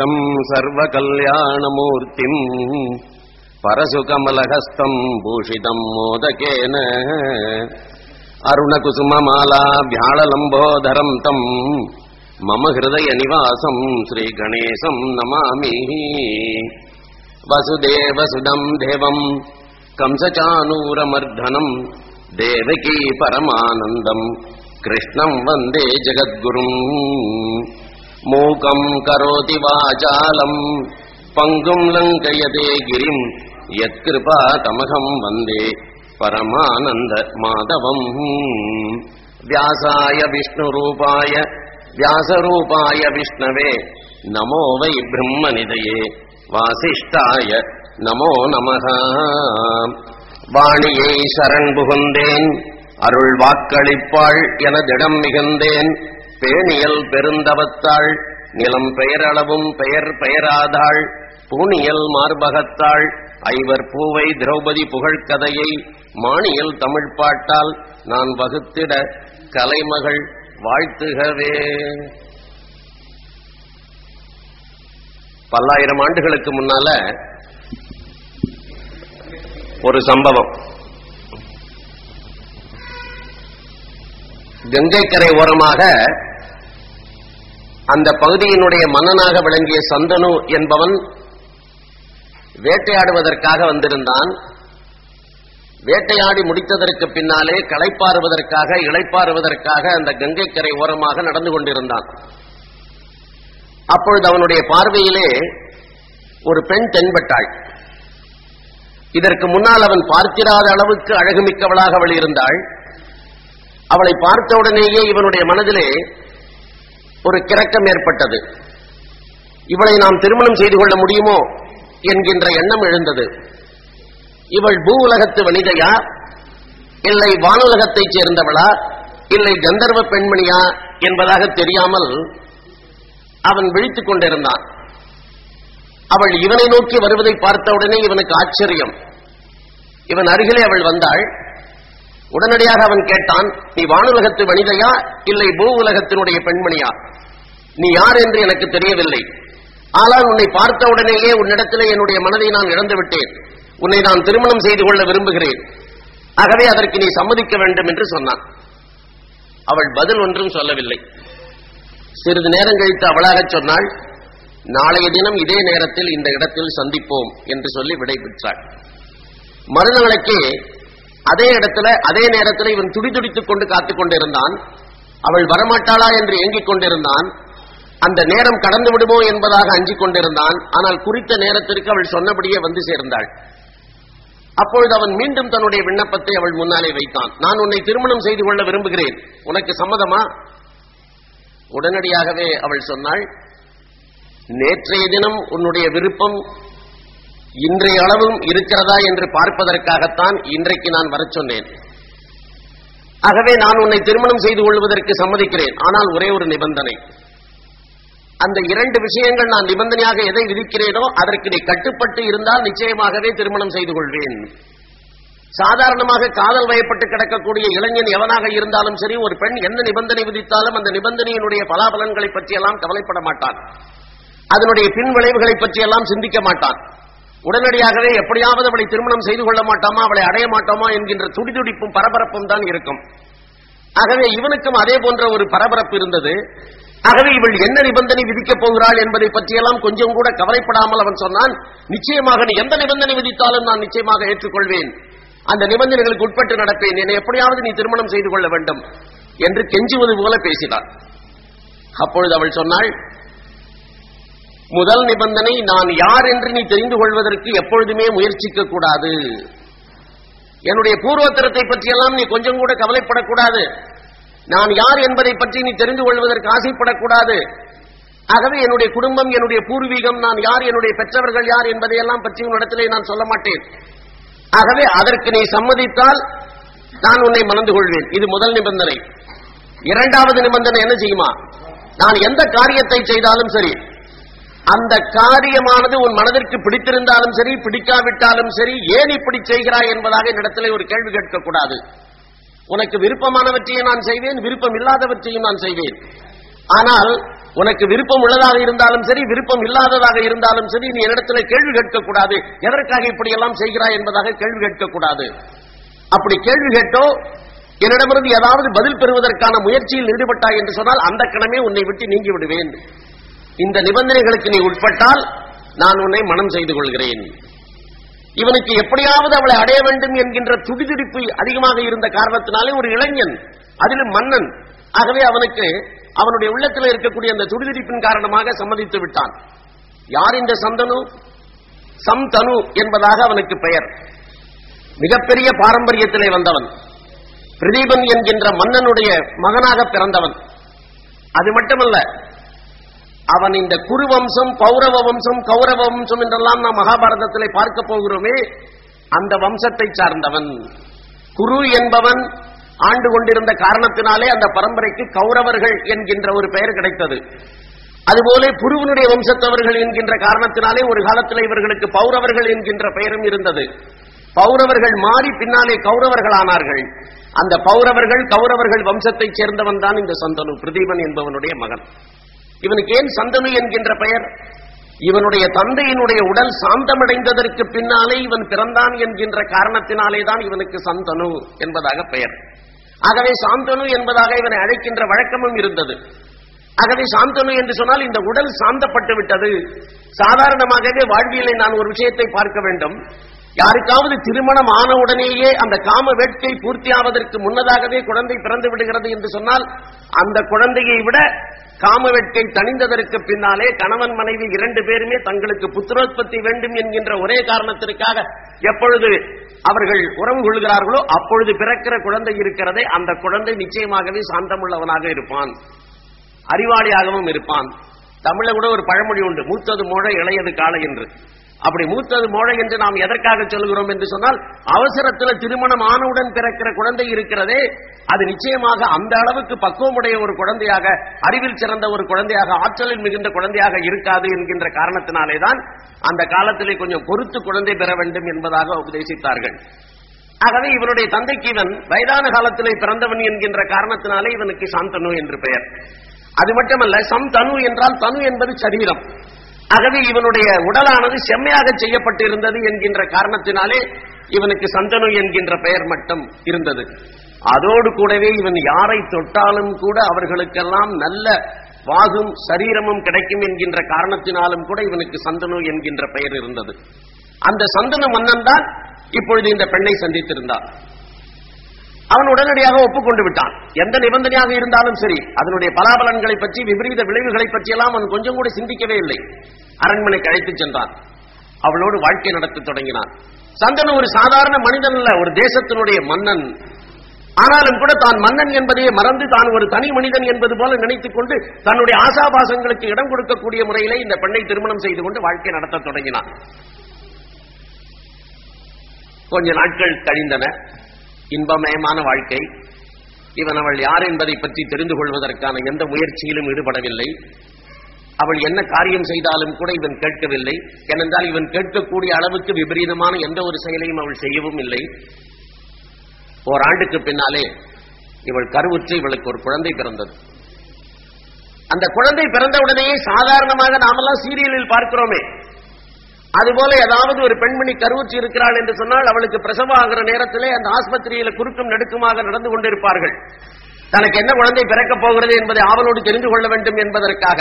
ప్రసన్నముఖం సర్వకల్యాణమూర్తిం పరశుకమలహస్తం భూషితం మోదకేన. అరుణకుసుమమాలాభ్యాళలంబోధరం తం. మమ హృదయ నివాసం శ్రీగణేశం నమామి. వసుదేవసుదం దేవం. కంసచానూరమర్ధనం. దేవకీ పరమానందం. కృష్ణం వందే జగద్గురుం. மூகம் கரோதி வாசாலம் பங்கும் லங்கயதே கிரிம். எத்கிருபா தமகம் வந்தே. பரமானந்த மாதவம். வியாசாய விஷ்ணுரூபாய வியாசரூபாய விஷ்ணவே. நமோ வை பிரம்மனிதையே. வாசிஷ்டாய நமோ நம வாணியை சரண் புகுந்தேன். அருள் வாக்களிப்பாள் எனதிடம் மிகுந்தேன். பேணியல் பெருந்தவத்தாள் நிலம் பெயரளவும் பெயர் பெயராதாள் பூணியல் மார்பகத்தாள் ஐவர் பூவை திரௌபதி புகழ்கதையை மானியல் தமிழ் பாட்டால் நான் வகுத்திட கலைமகள் வாழ்த்துகவே. பல்லாயிரம் ஆண்டுகளுக்கு முன்னால ஒரு சம்பவம். கங்கைக்கரை ஓரமாக அந்த பகுதியினுடைய மன்னனாக விளங்கிய சந்தனு என்பவன் வேட்டையாடுவதற்காக வந்திருந்தான். வேட்டையாடி முடித்ததற்கு பின்னாலே களைப்பாறுவதற்காக இளைப்பாறுவதற்காக அந்த கங்கைக்கரை ஓரமாக நடந்து கொண்டிருந்தான். அப்பொழுது அவனுடைய பார்வையிலே ஒரு பெண் தென்பட்டாள். இதற்கு முன்னால் அவன் பார்த்திராத அளவுக்கு அழகுமிக்கவளாக அவள் இருந்தாள் அவளை பார்த்தவுடனேயே இவனுடைய மனதிலே ஒரு கிறக்கம் ஏற்பட்டது. இவளை நாம் திருமணம் செய்து கொள்ள முடியுமோ என்கின்ற எண்ணம் எழுந்தது. இவள் பூ உலகத்து வனிதையா இல்லை வானுலகத்தைச் சேர்ந்தவளா? இல்லை கந்தர்வ பெண்மணியா என்பதாக தெரியாமல் அவன் விழித்துக் கொண்டிருந்தான். அவள் இவனை நோக்கி வருவதை பார்த்தவுடனே இவனுக்கு ஆச்சரியம். இவன் அருகிலே அவள் வந்தாள். உடனடியாக அவன் கேட்டான் நீ வானுலகத்து மனிதையா இல்லை பூ உலகத்தினுடைய பெண்மணியா? நீ யார் என்று எனக்கு தெரியவில்லை. ஆனால் உன்னை பார்த்த உடனேயே உன்னிடத்திலே என்னுடைய மனதை நான் இழந்து விட்டேன். உன்னை நான் திருமணம் செய்து கொள்ள விரும்புகிறேன். ஆகவே அதற்கு நீ சம்மதிக்க வேண்டும் என்று சொன்னான். அவள் பதில் ஒன்றும் சொல்லவில்லை. சிறிது நேரம் கழித்து அவளாகச் சொன்னாள் நாளைய தினம் இதே நேரத்தில் இந்த இடத்தில் சந்திப்போம் என்று சொல்லி விடைபெற்றாள். மறுநாளைக்கே அதே இடத்துல அதே நேரத்தில் இவன் துடிதுடித்துக் கொண்டு காத்துக் கொண்டிருந்தான். அவள் வரமாட்டாளா என்று ஏங்கிக் கொண்டிருந்தான். அந்த நேரம் கடந்து விடுமோ என்பதாக அஞ்சிக் கொண்டிருந்தான். ஆனால் குறித்த நேரத்திற்கு அவள் சொன்னபடியே வந்து சேர்ந்தாள். அப்பொழுது அவன் மீண்டும் தன்னுடைய விண்ணப்பத்தை அவள் முன்னாலே வைத்தான். நான் உன்னை திருமணம் செய்து கொள்ள விரும்புகிறேன். உனக்கு சம்மதமா? உடனடியாகவே அவள் சொன்னாள் நேற்றைய தினம் உன்னுடைய விருப்பம் இன்றைய அளவும் இருக்கிறதா என்று பார்ப்பதற்காகத்தான் இன்றைக்கு நான் வரச் சொன்னேன். ஆகவே நான் உன்னை திருமணம் செய்து கொள்வதற்கு சம்மதிக்கிறேன். ஆனால் ஒரே ஒரு நிபந்தனை. அந்த இரண்டு விஷயங்கள் நான் நிபந்தனையாக எதை விதிக்கிறேனோ அதற்கு நீ கட்டுப்பட்டு இருந்தால் நிச்சயமாகவே திருமணம் செய்து கொள்வேன். சாதாரணமாக காதல் வயப்பட்டு கிடக்கக்கூடிய இளைஞன் எவனாக இருந்தாலும் சரி ஒரு பெண் எந்த நிபந்தனை விதித்தாலும் அந்த நிபந்தனையினுடைய பலாபலன்களை பற்றியெல்லாம் கவலைப்பட மாட்டான். அதனுடைய பின் விளைவுகளை பற்றியெல்லாம் சிந்திக்க மாட்டான். உடனடியாகவே எப்படியாவது அவளை திருமணம் செய்து கொள்ள மாட்டோமா அவளை அடைய மாட்டோமா என்கின்ற துடிதுடிப்பும் பரபரப்பும் தான் இருக்கும். ஆகவே இவனுக்கும் அதே போன்ற ஒரு பரபரப்பு இருந்தது. ஆகவே இவள் என்ன நிபந்தனை விதிக்கப் போகிறாள் என்பதை பற்றியெல்லாம் கொஞ்சம் கூட கவலைப்படாமல் அவன் சொன்னான் நிச்சயமாக நீ எந்த நிபந்தனை விதித்தாலும் நான் நிச்சயமாக ஏற்றுக்கொள்வேன். அந்த நிபந்தனைகளுக்கு உட்பட்டு நடப்பேன். என்னை எப்படியாவது நீ திருமணம் செய்து கொள்ள வேண்டும் என்று கெஞ்சுவது போல பேசினார் அப்பொழுது அவள் சொன்னாள் முதல் நிபந்தனை நான் யார் என்று நீ தெரிந்து கொள்வதற்கு எப்பொழுதுமே முயற்சிக்க கூடாது. என்னுடைய பூர்வத்திரத்தை பற்றியெல்லாம் நீ கொஞ்சம் கூட கவலைப்படக்கூடாது. நான் யார் என்பதை பற்றி நீ தெரிந்து கொள்வதற்கு ஆசைப்படக்கூடாது. ஆகவே என்னுடைய குடும்பம் என்னுடைய பூர்வீகம் நான் யார் என்னுடைய பெற்றவர்கள் யார் என்பதையெல்லாம் பற்றி உன்னிடத்திலே நான் சொல்ல மாட்டேன். ஆகவே அதற்கு நீ சம்மதித்தால் நான் உன்னை மணந்து கொள்வேன். இது முதல் நிபந்தனை. இரண்டாவது நிபந்தனை என்ன செய்யுமா? நான் எந்த காரியத்தை செய்தாலும் சரி அந்த காரியமானது உன் மனதிற்கு பிடித்திருந்தாலும் சரி பிடிக்காவிட்டாலும் சரி ஏன் இப்படி செய்கிறாய் என்பதாக என்னிடத்தில் ஒரு கேள்வி கேட்கக்கூடாது. உனக்கு விருப்பமானவற்றையும் நான் செய்வேன் விருப்பம் இல்லாதவற்றையும் நான் செய்வேன். ஆனால் உனக்கு விருப்பம் உள்ளதாக இருந்தாலும் சரி விருப்பம் இல்லாததாக இருந்தாலும் சரி நீ என்னிடத்தில் கேள்வி கேட்கக்கூடாது. எதற்காக இப்படி எல்லாம் செய்கிறாய் என்பதாக கேள்வி கேட்கக்கூடாது. அப்படி கேள்வி கேட்டோ என்னிடமிருந்து ஏதாவது பதில் பெறுவதற்கான முயற்சியில் ஈடுபட்டாய் என்று சொன்னால் அந்த கணமே உன்னை விட்டு நீங்கி விடுவேன். இந்த நிபந்தனைகளுக்கு நீ உட்பட்டால் நான் உன்னை மனம் செய்து கொள்கிறேன். இவனுக்கு எப்படியாவது அவளை அடைய வேண்டும் என்கின்ற துடிதுடிப்பு அதிகமாக இருந்த காரணத்தினாலே ஒரு இளைஞன் அதிலும் மன்னன். ஆகவே அவனுக்கு அவனுடைய உள்ளத்தில் இருக்கக்கூடிய அந்த துடிதுடிப்பின் காரணமாக சம்மதித்து விட்டான். யார் இந்த சந்தனு? சம்தனு என்பதாக அவனுக்கு பெயர். மிகப்பெரிய பாரம்பரியத்திலே வந்தவன். பிரதீபன் என்கின்ற மன்னனுடைய மகனாக பிறந்தவன். அது மட்டுமல்ல அவன் இந்த குரு வம்சம் பௌரவ வம்சம் கௌரவ வம்சம் என்றெல்லாம் நாம் மகாபாரதத்திலே பார்க்க போகிறோமே அந்த வம்சத்தை சார்ந்தவன். குரு என்பவன் ஆண்டு கொண்டிருந்த காரணத்தினாலே அந்த பரம்பரைக்கு கௌரவர்கள் என்கின்ற ஒரு பெயர் கிடைத்தது. அதுபோல புருவனுடைய வம்சத்தவர்கள் என்கின்ற காரணத்தினாலே ஒரு காலத்தில் இவர்களுக்கு பௌரவர்கள் என்கின்ற பெயரும் இருந்தது. பௌரவர்கள் மாறி பின்னாலே கௌரவர்கள் ஆனார்கள் அந்த பௌரவர்கள் கௌரவர்கள் வம்சத்தைச் சேர்ந்தவன் தான் இந்த சந்தனு பிரதீபன் என்பவனுடைய மகன். இவனுக்கு ஏன் சந்தனு என்கின்ற பெயர்? இவனுடைய தந்தையினுடைய உடல் சாந்தமடைந்ததற்கு பின்னாலே இவன் பிறந்தான் என்கின்ற காரணத்தினாலே தான் இவனுக்கு சந்தனு என்பதாக பெயர். ஆகவே சாந்தனு என்பதாக இவனை அழைக்கின்ற வழக்கமும் இருந்தது. ஆகவே சாந்தனு என்று சொன்னால் இந்த உடல் சாந்தப்பட்டு விட்டது. சாதாரணமாகவே வாழ்வியலை நான் ஒரு விஷயத்தை பார்க்க வேண்டும். யாருக்காவது திருமணம் ஆன உடனேயே அந்த காம வேட்கை பூர்த்தியாவதற்கு முன்னதாகவே குழந்தை பிறந்து விடுகிறது என்று சொன்னால் அந்த குழந்தையை விட காம வேட்கை தணிந்ததற்கு பின்னாலே கணவன் மனைவி இரண்டு பேருமே தங்களுக்கு புத்திரோத்பத்தி வேண்டும் என்கின்ற ஒரே காரணத்திற்காக எப்பொழுது அவர்கள் உறவு கொள்கிறார்களோ அப்பொழுது பிறக்கிற குழந்தை இருக்கிறதே அந்த குழந்தை நிச்சயமாகவே சாந்தமுள்ளவனாக இருப்பான். அறிவாளியாகவும் இருப்பான். தமிழ கூட ஒரு பழமொழி உண்டு மூத்தது மோழ இளையது காலை என்று. அப்படி மூத்தது மோழை என்று நாம் எதற்காக சொல்கிறோம் என்று சொன்னால் அவசரத்தில் திருமணம் ஆனவுடன் பிறக்கிற குழந்தை இருக்கிறதே அது நிச்சயமாக அந்த அளவுக்கு பக்குவமுடைய ஒரு குழந்தையாக அறிவில் சிறந்த ஒரு குழந்தையாக ஆற்றலில் மிகுந்த குழந்தையாக இருக்காது என்கின்ற காரணத்தினாலேதான் அந்த காலத்திலே கொஞ்சம் பொறுத்து குழந்தை பெற வேண்டும் என்பதாக உபதேசித்தார்கள். ஆகவே இவனுடைய தந்தைக்கு இவன் வயதான காலத்திலே பிறந்தவன் என்கின்ற காரணத்தினாலே இவனுக்கு சாந்தனு என்று பெயர். அது மட்டுமல்ல சம் தனு என்றால் தனு என்பது சரீரம். ஆகவே இவனுடைய உடலானது செம்மையாக செய்யப்பட்டிருந்தது என்கின்ற காரணத்தினாலே இவனுக்கு சந்தனு என்கின்ற பெயர் மட்டும் இருந்தது. அதோடு கூடவே இவன் யாரை தொட்டாலும் கூட அவர்களுக்கெல்லாம் நல்ல வாகும் சரீரமும் கிடைக்கும் என்கின்ற காரணத்தினாலும் கூட இவனுக்கு சந்தனு என்கின்ற பெயர் இருந்தது. அந்த சந்தனு மன்னன் தான் இப்பொழுது இந்த பெண்ணை சந்தித்திருந்தார். அவன் உடனடியாக ஒப்புக்கொண்டு விட்டான். எந்த நிபந்தனையாக இருந்தாலும் சரி அதனுடைய பலாபலன்களை பற்றி விபரீத விளைவுகளை பற்றியெல்லாம் அவன் கொஞ்சம் கூட சிந்திக்கவே இல்லை. அரண்மனைக்கு அழைத்துச் சென்றான். அவளோடு வாழ்க்கை நடத்த தொடங்கினான். சந்தனு ஒரு சாதாரண மனிதன் அல்ல ஒரு தேசத்தினுடைய மன்னன். ஆனாலும் கூட தான் மன்னன் என்பதையே மறந்து தான் ஒரு தனி மனிதன் என்பது போல நினைத்துக் கொண்டு தன்னுடைய ஆசாபாசங்களுக்கு இடம் கொடுக்கக்கூடிய முறையிலே இந்த பெண்ணை திருமணம் செய்து கொண்டு வாழ்க்கை நடத்த தொடங்கினான். கொஞ்ச நாட்கள் கழிந்தன. இன்பமயமான வாழ்க்கை. இவன் அவள் யார் என்பதை பற்றி தெரிந்து கொள்வதற்கான எந்த முயற்சியிலும் ஈடுபடவில்லை. அவள் என்ன காரியம் செய்தாலும் கூட இவன் கேட்கவில்லை. ஏனென்றால் இவன் கேட்கக்கூடிய அளவுக்கு விபரீதமான எந்த ஒரு செயலையும் அவள் செய்யவும் இல்லை. ஓராண்டுக்கு பின்னாலே இவள் கருவுற்று இவளுக்கு ஒரு குழந்தை பிறந்தது. அந்த குழந்தை பிறந்தவுடனேயே சாதாரணமாக நாமெல்லாம் சீரியலில் பார்க்கிறோமே. அதுபோல ஏதாவது ஒரு பெண்மணி கருவுற்று இருக்கிறாள் என்று சொன்னால் அவளுக்கு பிரசவம் ஆகிற நேரத்திலே அந்த ஆஸ்பத்திரியில குறுக்கும் நடுக்குமாக நடந்து கொண்டிருப்பார்கள். தனக்கு என்ன குழந்தை பிறக்கப் போகிறது என்பதை ஆவலோடு தெரிந்து கொள்ள வேண்டும் என்பதற்காக.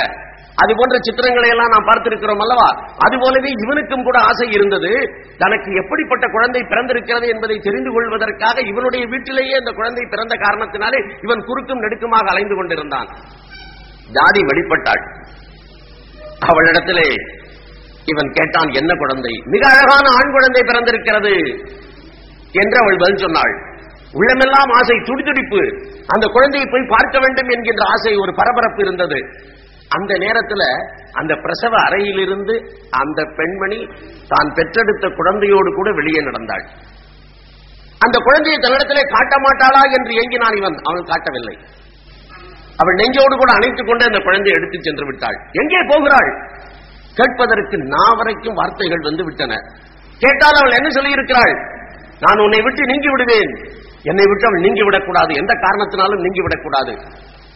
அது போன்ற சித்திரங்களை எல்லாம் நாம் பார்த்திருக்கிறோம் அல்லவா? அதுபோலவே இவனுக்கும் கூட ஆசை இருந்தது. தனக்கு எப்படிப்பட்ட குழந்தை பிறந்திருக்கிறது என்பதை தெரிந்து கொள்வதற்காக இவனுடைய வீட்டிலேயே அந்த குழந்தை பிறந்த காரணத்தினாலே இவன் குறுக்கும் நெடுக்குமாக அலைந்து கொண்டிருந்தான். ஜாதி வெளிப்பட்டாள் அவளிடத்திலே இவன் கேட்டான் என்ன குழந்தை? மிக அழகான ஆண் குழந்தை பிறந்திருக்கிறது. என்று அவள் பதில் சொன்னாள். உள்ளமெல்லாம் ஆசை துடிதுடிப்பு. அந்த குழந்தையை போய் பார்க்க வேண்டும் என்கின்ற ஆசை ஒரு பரபரப்பு இருந்தது. அந்த நேரத்துல அந்த பிரசவ அறையிலிருந்து அந்த பெண்மணி தான் பெற்றெடுத்த குழந்தையோடு கூட வெளியே நடந்தாள். அந்த குழந்தையை தன்னிடத்திலே காட்ட மாட்டாளா என்று ஏங்கினான் இவன். அவன் காட்டவில்லை. அவள் நெஞ்சோடு கூட அணைத்துக் கொண்டு அந்த குழந்தையை எடுத்துச் சென்று விட்டாள். எங்கே போகிறாள்? கேட்பதற்கு நாவரைக்கும் வார்த்தைகள் வந்து விட்டன. கேட்டால் அவள் என்ன சொல்லியிருக்கிறாள்? நான் உன்னை விட்டு நீங்கி விடுவேன். என்னை விட்டு அவள் நீங்கி விடக்கூடாது. எந்த காரணத்தினாலும் நீங்கி விடக்கூடாது.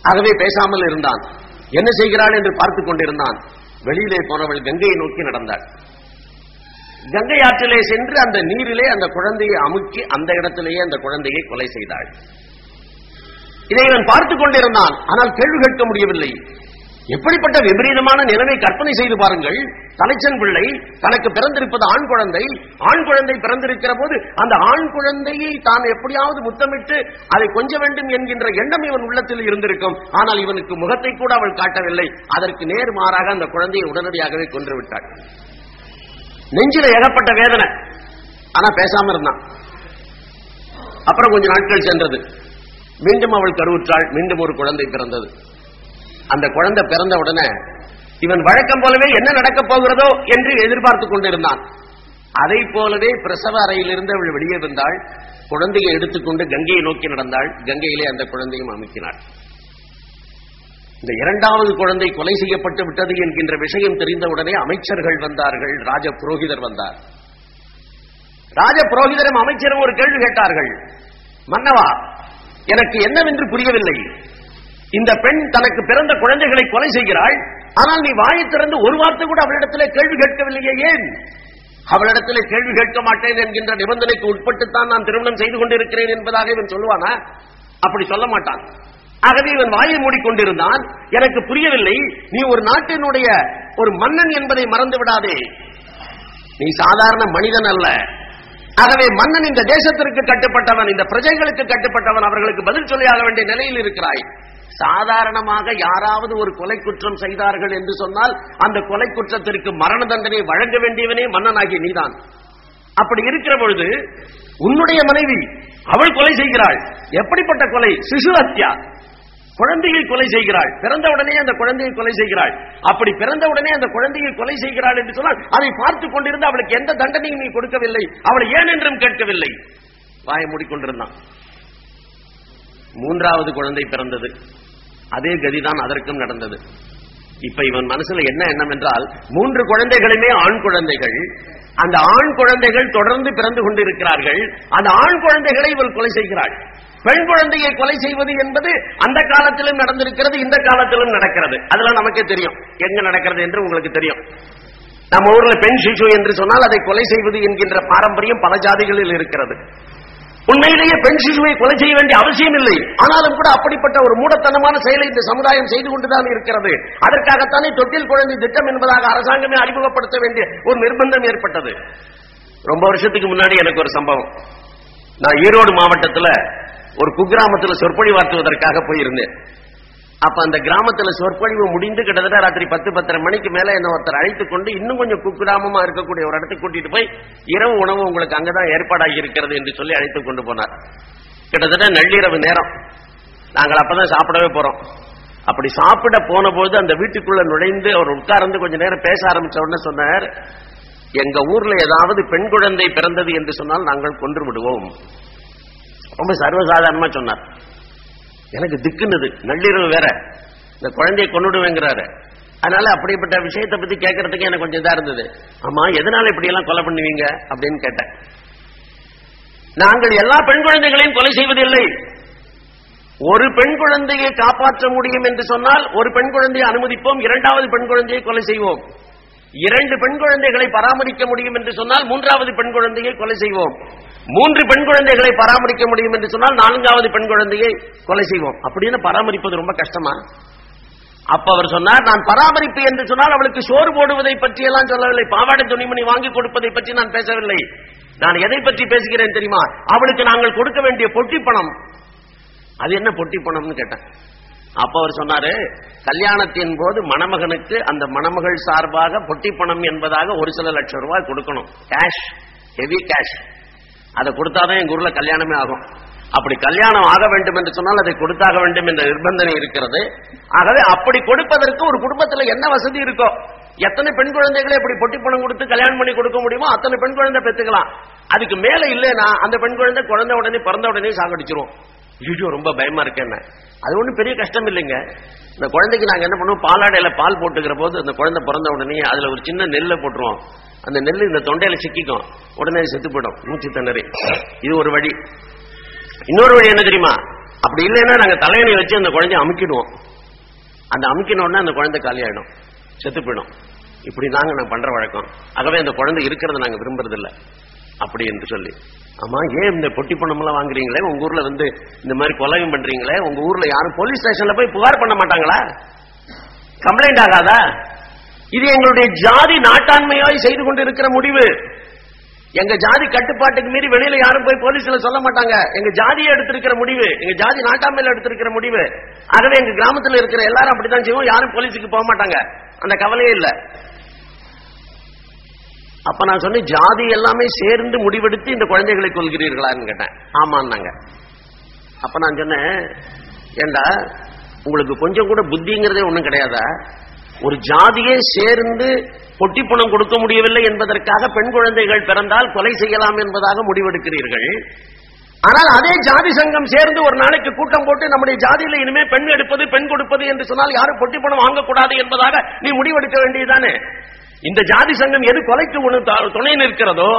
ஆகவே பேசாமல் இருந்தான். என்ன செய்கிறாள் என்று பார்த்துக் கொண்டிருந்தான். வெளியிலே போனவள் கங்கையை நோக்கி நடந்தாள். கங்கை ஆற்றிலே சென்று அந்த நீரிலே அந்த குழந்தையை அமுக்கி அந்த இடத்திலேயே அந்த குழந்தையை கொலை செய்தாள். இதை இவன் பார்த்துக் கொண்டிருந்தான். ஆனால் கேள்வி கேட்க முடியவில்லை. எப்படிப்பட்ட விபரீதமான நிலைமை கற்பனை செய்து பாருங்கள். தலைச்சன் பிள்ளை தனக்கு பிறந்திருப்பது ஆண் குழந்தை. ஆண் குழந்தை பிறந்திருக்கிற போது அந்த ஆண் குழந்தையை தான் எப்படியாவது முத்தமிட்டு அதை கொஞ்ச வேண்டும் என்கின்ற எண்ணம் இவன் உள்ளத்தில் இருந்திருக்கும். ஆனால் இவனுக்கு முகத்தை கூட அவள் காட்டவில்லை. அதற்கு நேர் மாறாக அந்த குழந்தையை உடனடியாகவே கொன்று விட்டாள். நெஞ்சில ஏகப்பட்ட வேதனை. ஆனா பேசாம இருந்தான். அப்புறம் கொஞ்ச நாட்கள் சென்றது. மீண்டும் அவள் கருவுற்றாள். மீண்டும் ஒரு குழந்தை பிறந்தது. அந்த குழந்தை பிறந்த உடனே இவன் வழக்கம் போலவே என்ன நடக்கப் போகிறதோ என்று எதிர்பார்த்துக் கொண்டிருந்தான். அதை போலவே பிரசவ அறையிலிருந்து அவள் வெளியே வந்தாள். குழந்தையை எடுத்துக்கொண்டு கங்கையை நோக்கி நடந்தாள். கங்கையிலே அந்த குழந்தையும் அமைக்கினாள். இந்த இரண்டாவது குழந்தை கொலை செய்யப்பட்டு விட்டது என்கின்ற விஷயம் தெரிந்தவுடனே அமைச்சர்கள் வந்தார்கள். ராஜ புரோகிதர் வந்தார். ராஜ புரோகிதரும் அமைச்சரும் ஒரு கேள்வி கேட்டார்கள். மன்னவா எனக்கு என்னவென்று புரியவில்லை. இந்த பெண் தனக்கு பிறந்த குழந்தைகளை கொலை செய்கிறாள். ஆனால் நீ வாயை திறந்து ஒரு வார்த்தை கூட அவளிடத்திலே கேள்வி கேட்கவில்லையே ஏன்? அவளிடத்திலே கேள்வி கேட்க மாட்டேன் என்கின்ற நிபந்தனைக்கு உட்பட்டுத்தான் நான் திருமணம் செய்து கொண்டிருக்கிறேன் என்பதாக இவன் சொல்லுவானா? அப்படி சொல்ல மாட்டான். ஆகவே இவன் வாயை மூடிக்கொண்டிருந்தான். எனக்கு புரியவில்லை நீ ஒரு நாட்டினுடைய ஒரு மன்னன் என்பதை மறந்து விடாதே. நீ சாதாரண மனிதன் அல்ல. ஆகவே மன்னன் இந்த தேசத்திற்கு கட்டுப்பட்டவன் இந்த பிரஜைகளுக்கு கட்டுப்பட்டவன் அவர்களுக்கு பதில் சொல்லியாக வேண்டிய நிலையில் இருக்கிறாய். சாதாரணமாக யாராவது ஒரு கொலை குற்றம் செய்தார்கள் என்று சொன்னால் அந்த கொலை குற்றத்திற்கு மரண தண்டனை வழங்க வேண்டியவனே மன்னனாகிய நீதான். அப்படி இருக்கிற பொழுது உன்னுடைய மனைவி அவள் கொலை செய்கிறாள். எப்படிப்பட்ட கொலை? சிசு ஹத்யா குழந்தையை கொலை செய்கிறாள். பிறந்த உடனே அந்த குழந்தையை கொலை செய்கிறாள். அப்படி பிறந்த உடனே அந்த குழந்தையை கொலை செய்கிறாள் என்று சொன்னால் அதை பார்த்துக் கொண்டிருந்து அவளுக்கு எந்த தண்டனையும் நீ கொடுக்கவில்லை. அவளை ஏன் என்றும் கேட்கவில்லை. வாயை மூடிக்கொண்டிருந்தான். மூன்றாவது குழந்தை பிறந்தது. அதே கதிதான் அதற்கும் நடந்தது. இப்ப இவன் மனசுல என்ன எண்ணம் என்றால் மூன்று குழந்தைகளுமே ஆண் குழந்தைகள். அந்த ஆண் குழந்தைகள் தொடர்ந்து பிறந்து கொண்டிருக்கிறார்கள். அந்த ஆண் குழந்தைகளை இவள் கொலை செய்கிறாள். பெண் குழந்தையை கொலை செய்வது என்பது அந்த காலத்திலும் நடந்திருக்கிறது இந்த காலத்திலும் நடக்கிறது. அதெல்லாம் நமக்கே தெரியும். எங்க நடக்கிறது என்று உங்களுக்கு தெரியும். நம்ம ஊர்ல பெண் சிசு என்று சொன்னால் அதை கொலை செய்வது என்கின்ற பாரம்பரியம் பல ஜாதிகளில் இருக்கிறது. உண்மையிலேயே பெண் சிசுவை கொலை செய்ய வேண்டிய அவசியம் இல்லை. ஆனாலும் கூட அப்படிப்பட்ட ஒரு மூடத்தனமான செயலை இந்த சமுதாயம் செய்து கொண்டுதான் இருக்கிறது. அதற்காகத்தானே தொட்டில் குழந்தை திட்டம் என்பதாக அரசாங்கமே அறிமுகப்படுத்த வேண்டிய ஒரு நிர்பந்தம் ஏற்பட்டது. ரொம்ப வருஷத்துக்கு முன்னாடி எனக்கு ஒரு சம்பவம். நான் ஈரோடு மாவட்டத்தில் ஒரு குக்கிராமத்துல சொற்பொழிவாற்றுவதற்காக போயிருந்தேன். அப்ப அந்த கிராமத்துல சொற்பொழிவு முடிந்து கிட்டத்தட்ட ராத்திரி பத்து பத்தரை மணிக்கு மேல என்ன ஒருத்தர் அழைத்துக் கொண்டு இன்னும் கொஞ்சம் குக்கிராமமா இருக்கக்கூடிய ஒரு இடத்துக்கு கூட்டிட்டு போய் இரவு உணவு உங்களுக்கு அங்கதான் ஏற்பாடாகி இருக்கிறது என்று சொல்லி அழைத்துக் கொண்டு போனார். கிட்டத்தட்ட நள்ளிரவு நேரம். நாங்கள் அப்பதான் சாப்பிடவே போறோம். அப்படி சாப்பிட போன போது அந்த வீட்டுக்குள்ள நுழைந்து அவர் உட்கார்ந்து கொஞ்ச நேரம் பேச ஆரம்பிச்ச உடனே சொன்னார் எங்க ஊர்ல ஏதாவது பெண் குழந்தை பிறந்தது என்று சொன்னால் நாங்கள் கொன்று விடுவோம். ரொம்ப சர்வசாதாரணமா சொன்னார். எனக்கு திக்குனது நள்ளிரவு வேற. இந்த குழந்தையை கொண்டுடுவேங்கிறாரு அதனால அப்படிப்பட்ட விஷயத்தை பத்தி கேட்கறதுக்கு எனக்கு கொஞ்சம் இதா இருந்தது. ஆமா எதனால இப்படி எல்லாம் கொலை பண்ணுவீங்க? அப்படின்னு கேட்டேன். நாங்கள் எல்லா பெண் குழந்தைகளையும் கொலை செய்வதில்லை. ஒரு பெண் குழந்தையை காப்பாற்ற முடியும் என்று சொன்னால் ஒரு பெண் குழந்தையை அனுமதிப்போம். இரண்டாவது பெண் குழந்தையை கொலை செய்வோம். இரண்டு பெண் குழந்தைகளை பராமரிக்க முடியும் என்று சொன்னால் மூன்றாவது பெண் குழந்தையை கொலை செய்வோம். மூன்று பெண் குழந்தைகளை பராமரிக்க முடியும் என்று சொன்னால் நான்காவது பெண் குழந்தையை கொலை செய்வோம். அப்படின்னு பராமரிப்பது ரொம்ப கஷ்டமா? அப்ப அவர் சொன்னார் நான் பராமரிப்பு என்று சொன்னால் அவளுக்கு சோறு போடுவதை பற்றி எல்லாம் சொல்லவில்லை. பாவாடை துணிமணி வாங்கி கொடுப்பதை பற்றி நான் பேசவில்லை. நான் எதை பற்றி பேசுகிறேன் தெரியுமா? அவளுக்கு நாங்கள் கொடுக்க வேண்டிய பொட்டி பணம். அது என்ன பொட்டி பணம்னு கேட்டேன் அப்ப அவர் சொன்னாரு கல்யாணத்தின் போது மணமகனுக்கு அந்த மணமகள் சார்பாக பொட்டி பணம் என்பதாக ஒரு சில லட்சம் ரூபாய் கொடுக்கணும். கேஷ் ஹெவி கேஷ் அதை கொடுத்தாதான் எங்க ஊர்ல கல்யாணமே ஆகும். அப்படி கல்யாணம் ஆக வேண்டும் என்று சொன்னால் அதை கொடுத்தாக வேண்டும் என்ற நிர்பந்தனை இருக்கிறது. ஆகவே அப்படி கொடுப்பதற்கு ஒரு குடும்பத்தில் என்ன வசதி இருக்கோ எத்தனை பெண் குழந்தைகளை இப்படி பொட்டி பணம் கொடுத்து கல்யாணம் பண்ணி கொடுக்க முடியுமோ அத்தனை பெண் குழந்தை பெற்றுக்கலாம் அதுக்கு மேல இல்லைன்னா அந்த பெண் குழந்தை குழந்தை உடனே பிறந்த உடனே சாகடிச்சிரும். ஐயோ ரொம்ப பயமா இருக்கு என்ன? அது ஒன்றும் பெரிய கஷ்டம் இல்லைங்க. இந்த குழந்தைக்கு நாங்க என்ன பண்ணுவோம்? பாலாடையில பால் போட்டுக்கிற போது அந்த குழந்தை பிறந்த உடனே அதுல ஒரு சின்ன நெல்லை போட்டுருவோம். அந்த நெல் இந்த தொண்டையில சிக்கிக்கும். உடனே செத்து போயிடும். மூச்சு திணறி. இது ஒரு வழி. இன்னொரு வழி என்ன தெரியுமா? அப்படி இல்லைன்னா நாங்க தலையணை வச்சு அந்த குழந்தைய அமுக்கிடுவோம். அந்த அமுக்கின உடனே அந்த குழந்தை காலியாயிடும் செத்து போயிடும். இப்படி தாங்க நான் பண்ற வழக்கம். ஆகவே அந்த குழந்தை இருக்கிறத நாங்க விரும்புறது இல்ல அப்படி என்று சொல்லி. ஆமா ஏன் இந்த பொட்டி பணம் எல்லாம் வாங்குறீங்களே? உங்க ஊர்ல வந்து இந்த மாதிரி கொலையும் பண்றீங்களே? உங்க ஊர்ல யாரும் போலீஸ் ஸ்டேஷன்ல போய் புகார் பண்ண மாட்டாங்களா? கம்ப்ளைண்ட் ஆகாதா? இது எங்களுடைய ஜாதி நாட்டாண்மையாய் செய்து கொண்டு இருக்கிற முடிவு. எங்க ஜாதி கட்டுப்பாட்டுக்கு மீறி வெளியில யாரும் போய் போலீஸ்ல சொல்ல மாட்டாங்க. எங்க ஜாதியை எடுத்திருக்கிற முடிவு எங்க ஜாதி நாட்டாமையில எடுத்திருக்கிற முடிவு. ஆகவே எங்க கிராமத்துல இருக்கிற எல்லாரும் அப்படித்தான் செய்வோம். யாரும் போலீஸுக்கு போக மாட்டாங்க. அந்த கவலையே இல்ல. அப்ப நான் சொன்னேன் ஜாதி எல்லாமே சேர்ந்து முடிவெடுத்து இந்த குழந்தைகளை கொள்கிறீர்களான்னு கேட்டேன். ஆமான்னாங்க. அப்ப நான் சொன்னேன் ஏண்டா உங்களுக்கு கொஞ்சம் கூட புத்திங்கிறதே ஒண்ணும் கிடையாதா? ஒரு ஜாதியே சேர்ந்து பொட்டி பணம் கொடுக்க முடியவில்லை என்பதற்காக பெண் குழந்தைகள் பிறந்தால் கொலை செய்யலாம் என்பதாக முடிவெடுக்கிறீர்கள். ஆனால் அதே ஜாதி சங்கம் சேர்ந்து ஒரு நாளைக்கு கூட்டம் போட்டு நம்முடைய ஜாதியில இனிமே பெண் எடுப்பது பெண் கொடுப்பது என்று சொன்னால் யாரும் பொட்டி பணம் வாங்கக்கூடாது என்பதாக நீ முடிவெடுக்க வேண்டியதானே இந்த ஜாதி சங்கம் எது கொலைக்கு ஒன்று துணை நிற்கிறதோ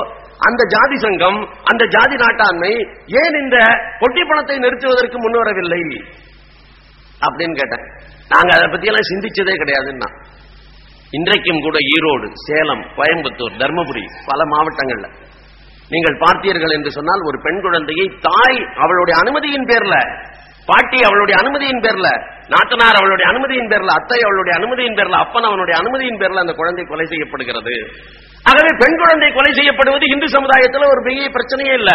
அந்த ஜாதி சங்கம் அந்த ஜாதி நாட்டாண்மை ஏன் இந்த பொட்டி பணத்தை நிறுத்துவதற்கு முன்வரவில்லை அப்படின்னு கேட்டேன். நாங்க அதை பத்தி எல்லாம் சிந்திச்சதே கிடையாதுன்னா. இன்றைக்கும் கூட ஈரோடு சேலம் கோயம்புத்தூர் தர்மபுரி பல மாவட்டங்கள்ல. நீங்கள் பார்த்தீர்கள் என்று சொன்னால் ஒரு பெண் குழந்தையை தாய் அவளுடைய அனுமதியின் பேர்ல பாட்டி அவளுடைய அனுமதியின் பேர்ல நாத்தனார் அவளுடைய அனுமதியின் பேர்ல அத்தை அவளுடைய அனுமதியின் பேர்ல அப்பன் அவனுடைய அனுமதியின் பேர்ல அந்த குழந்தை கொலை செய்யப்படுகிறது. ஆகவே பெண் குழந்தை கொலை செய்யப்படுவது இந்து சமுதாயத்தில் ஒரு பெரிய பிரச்சனையே இல்ல.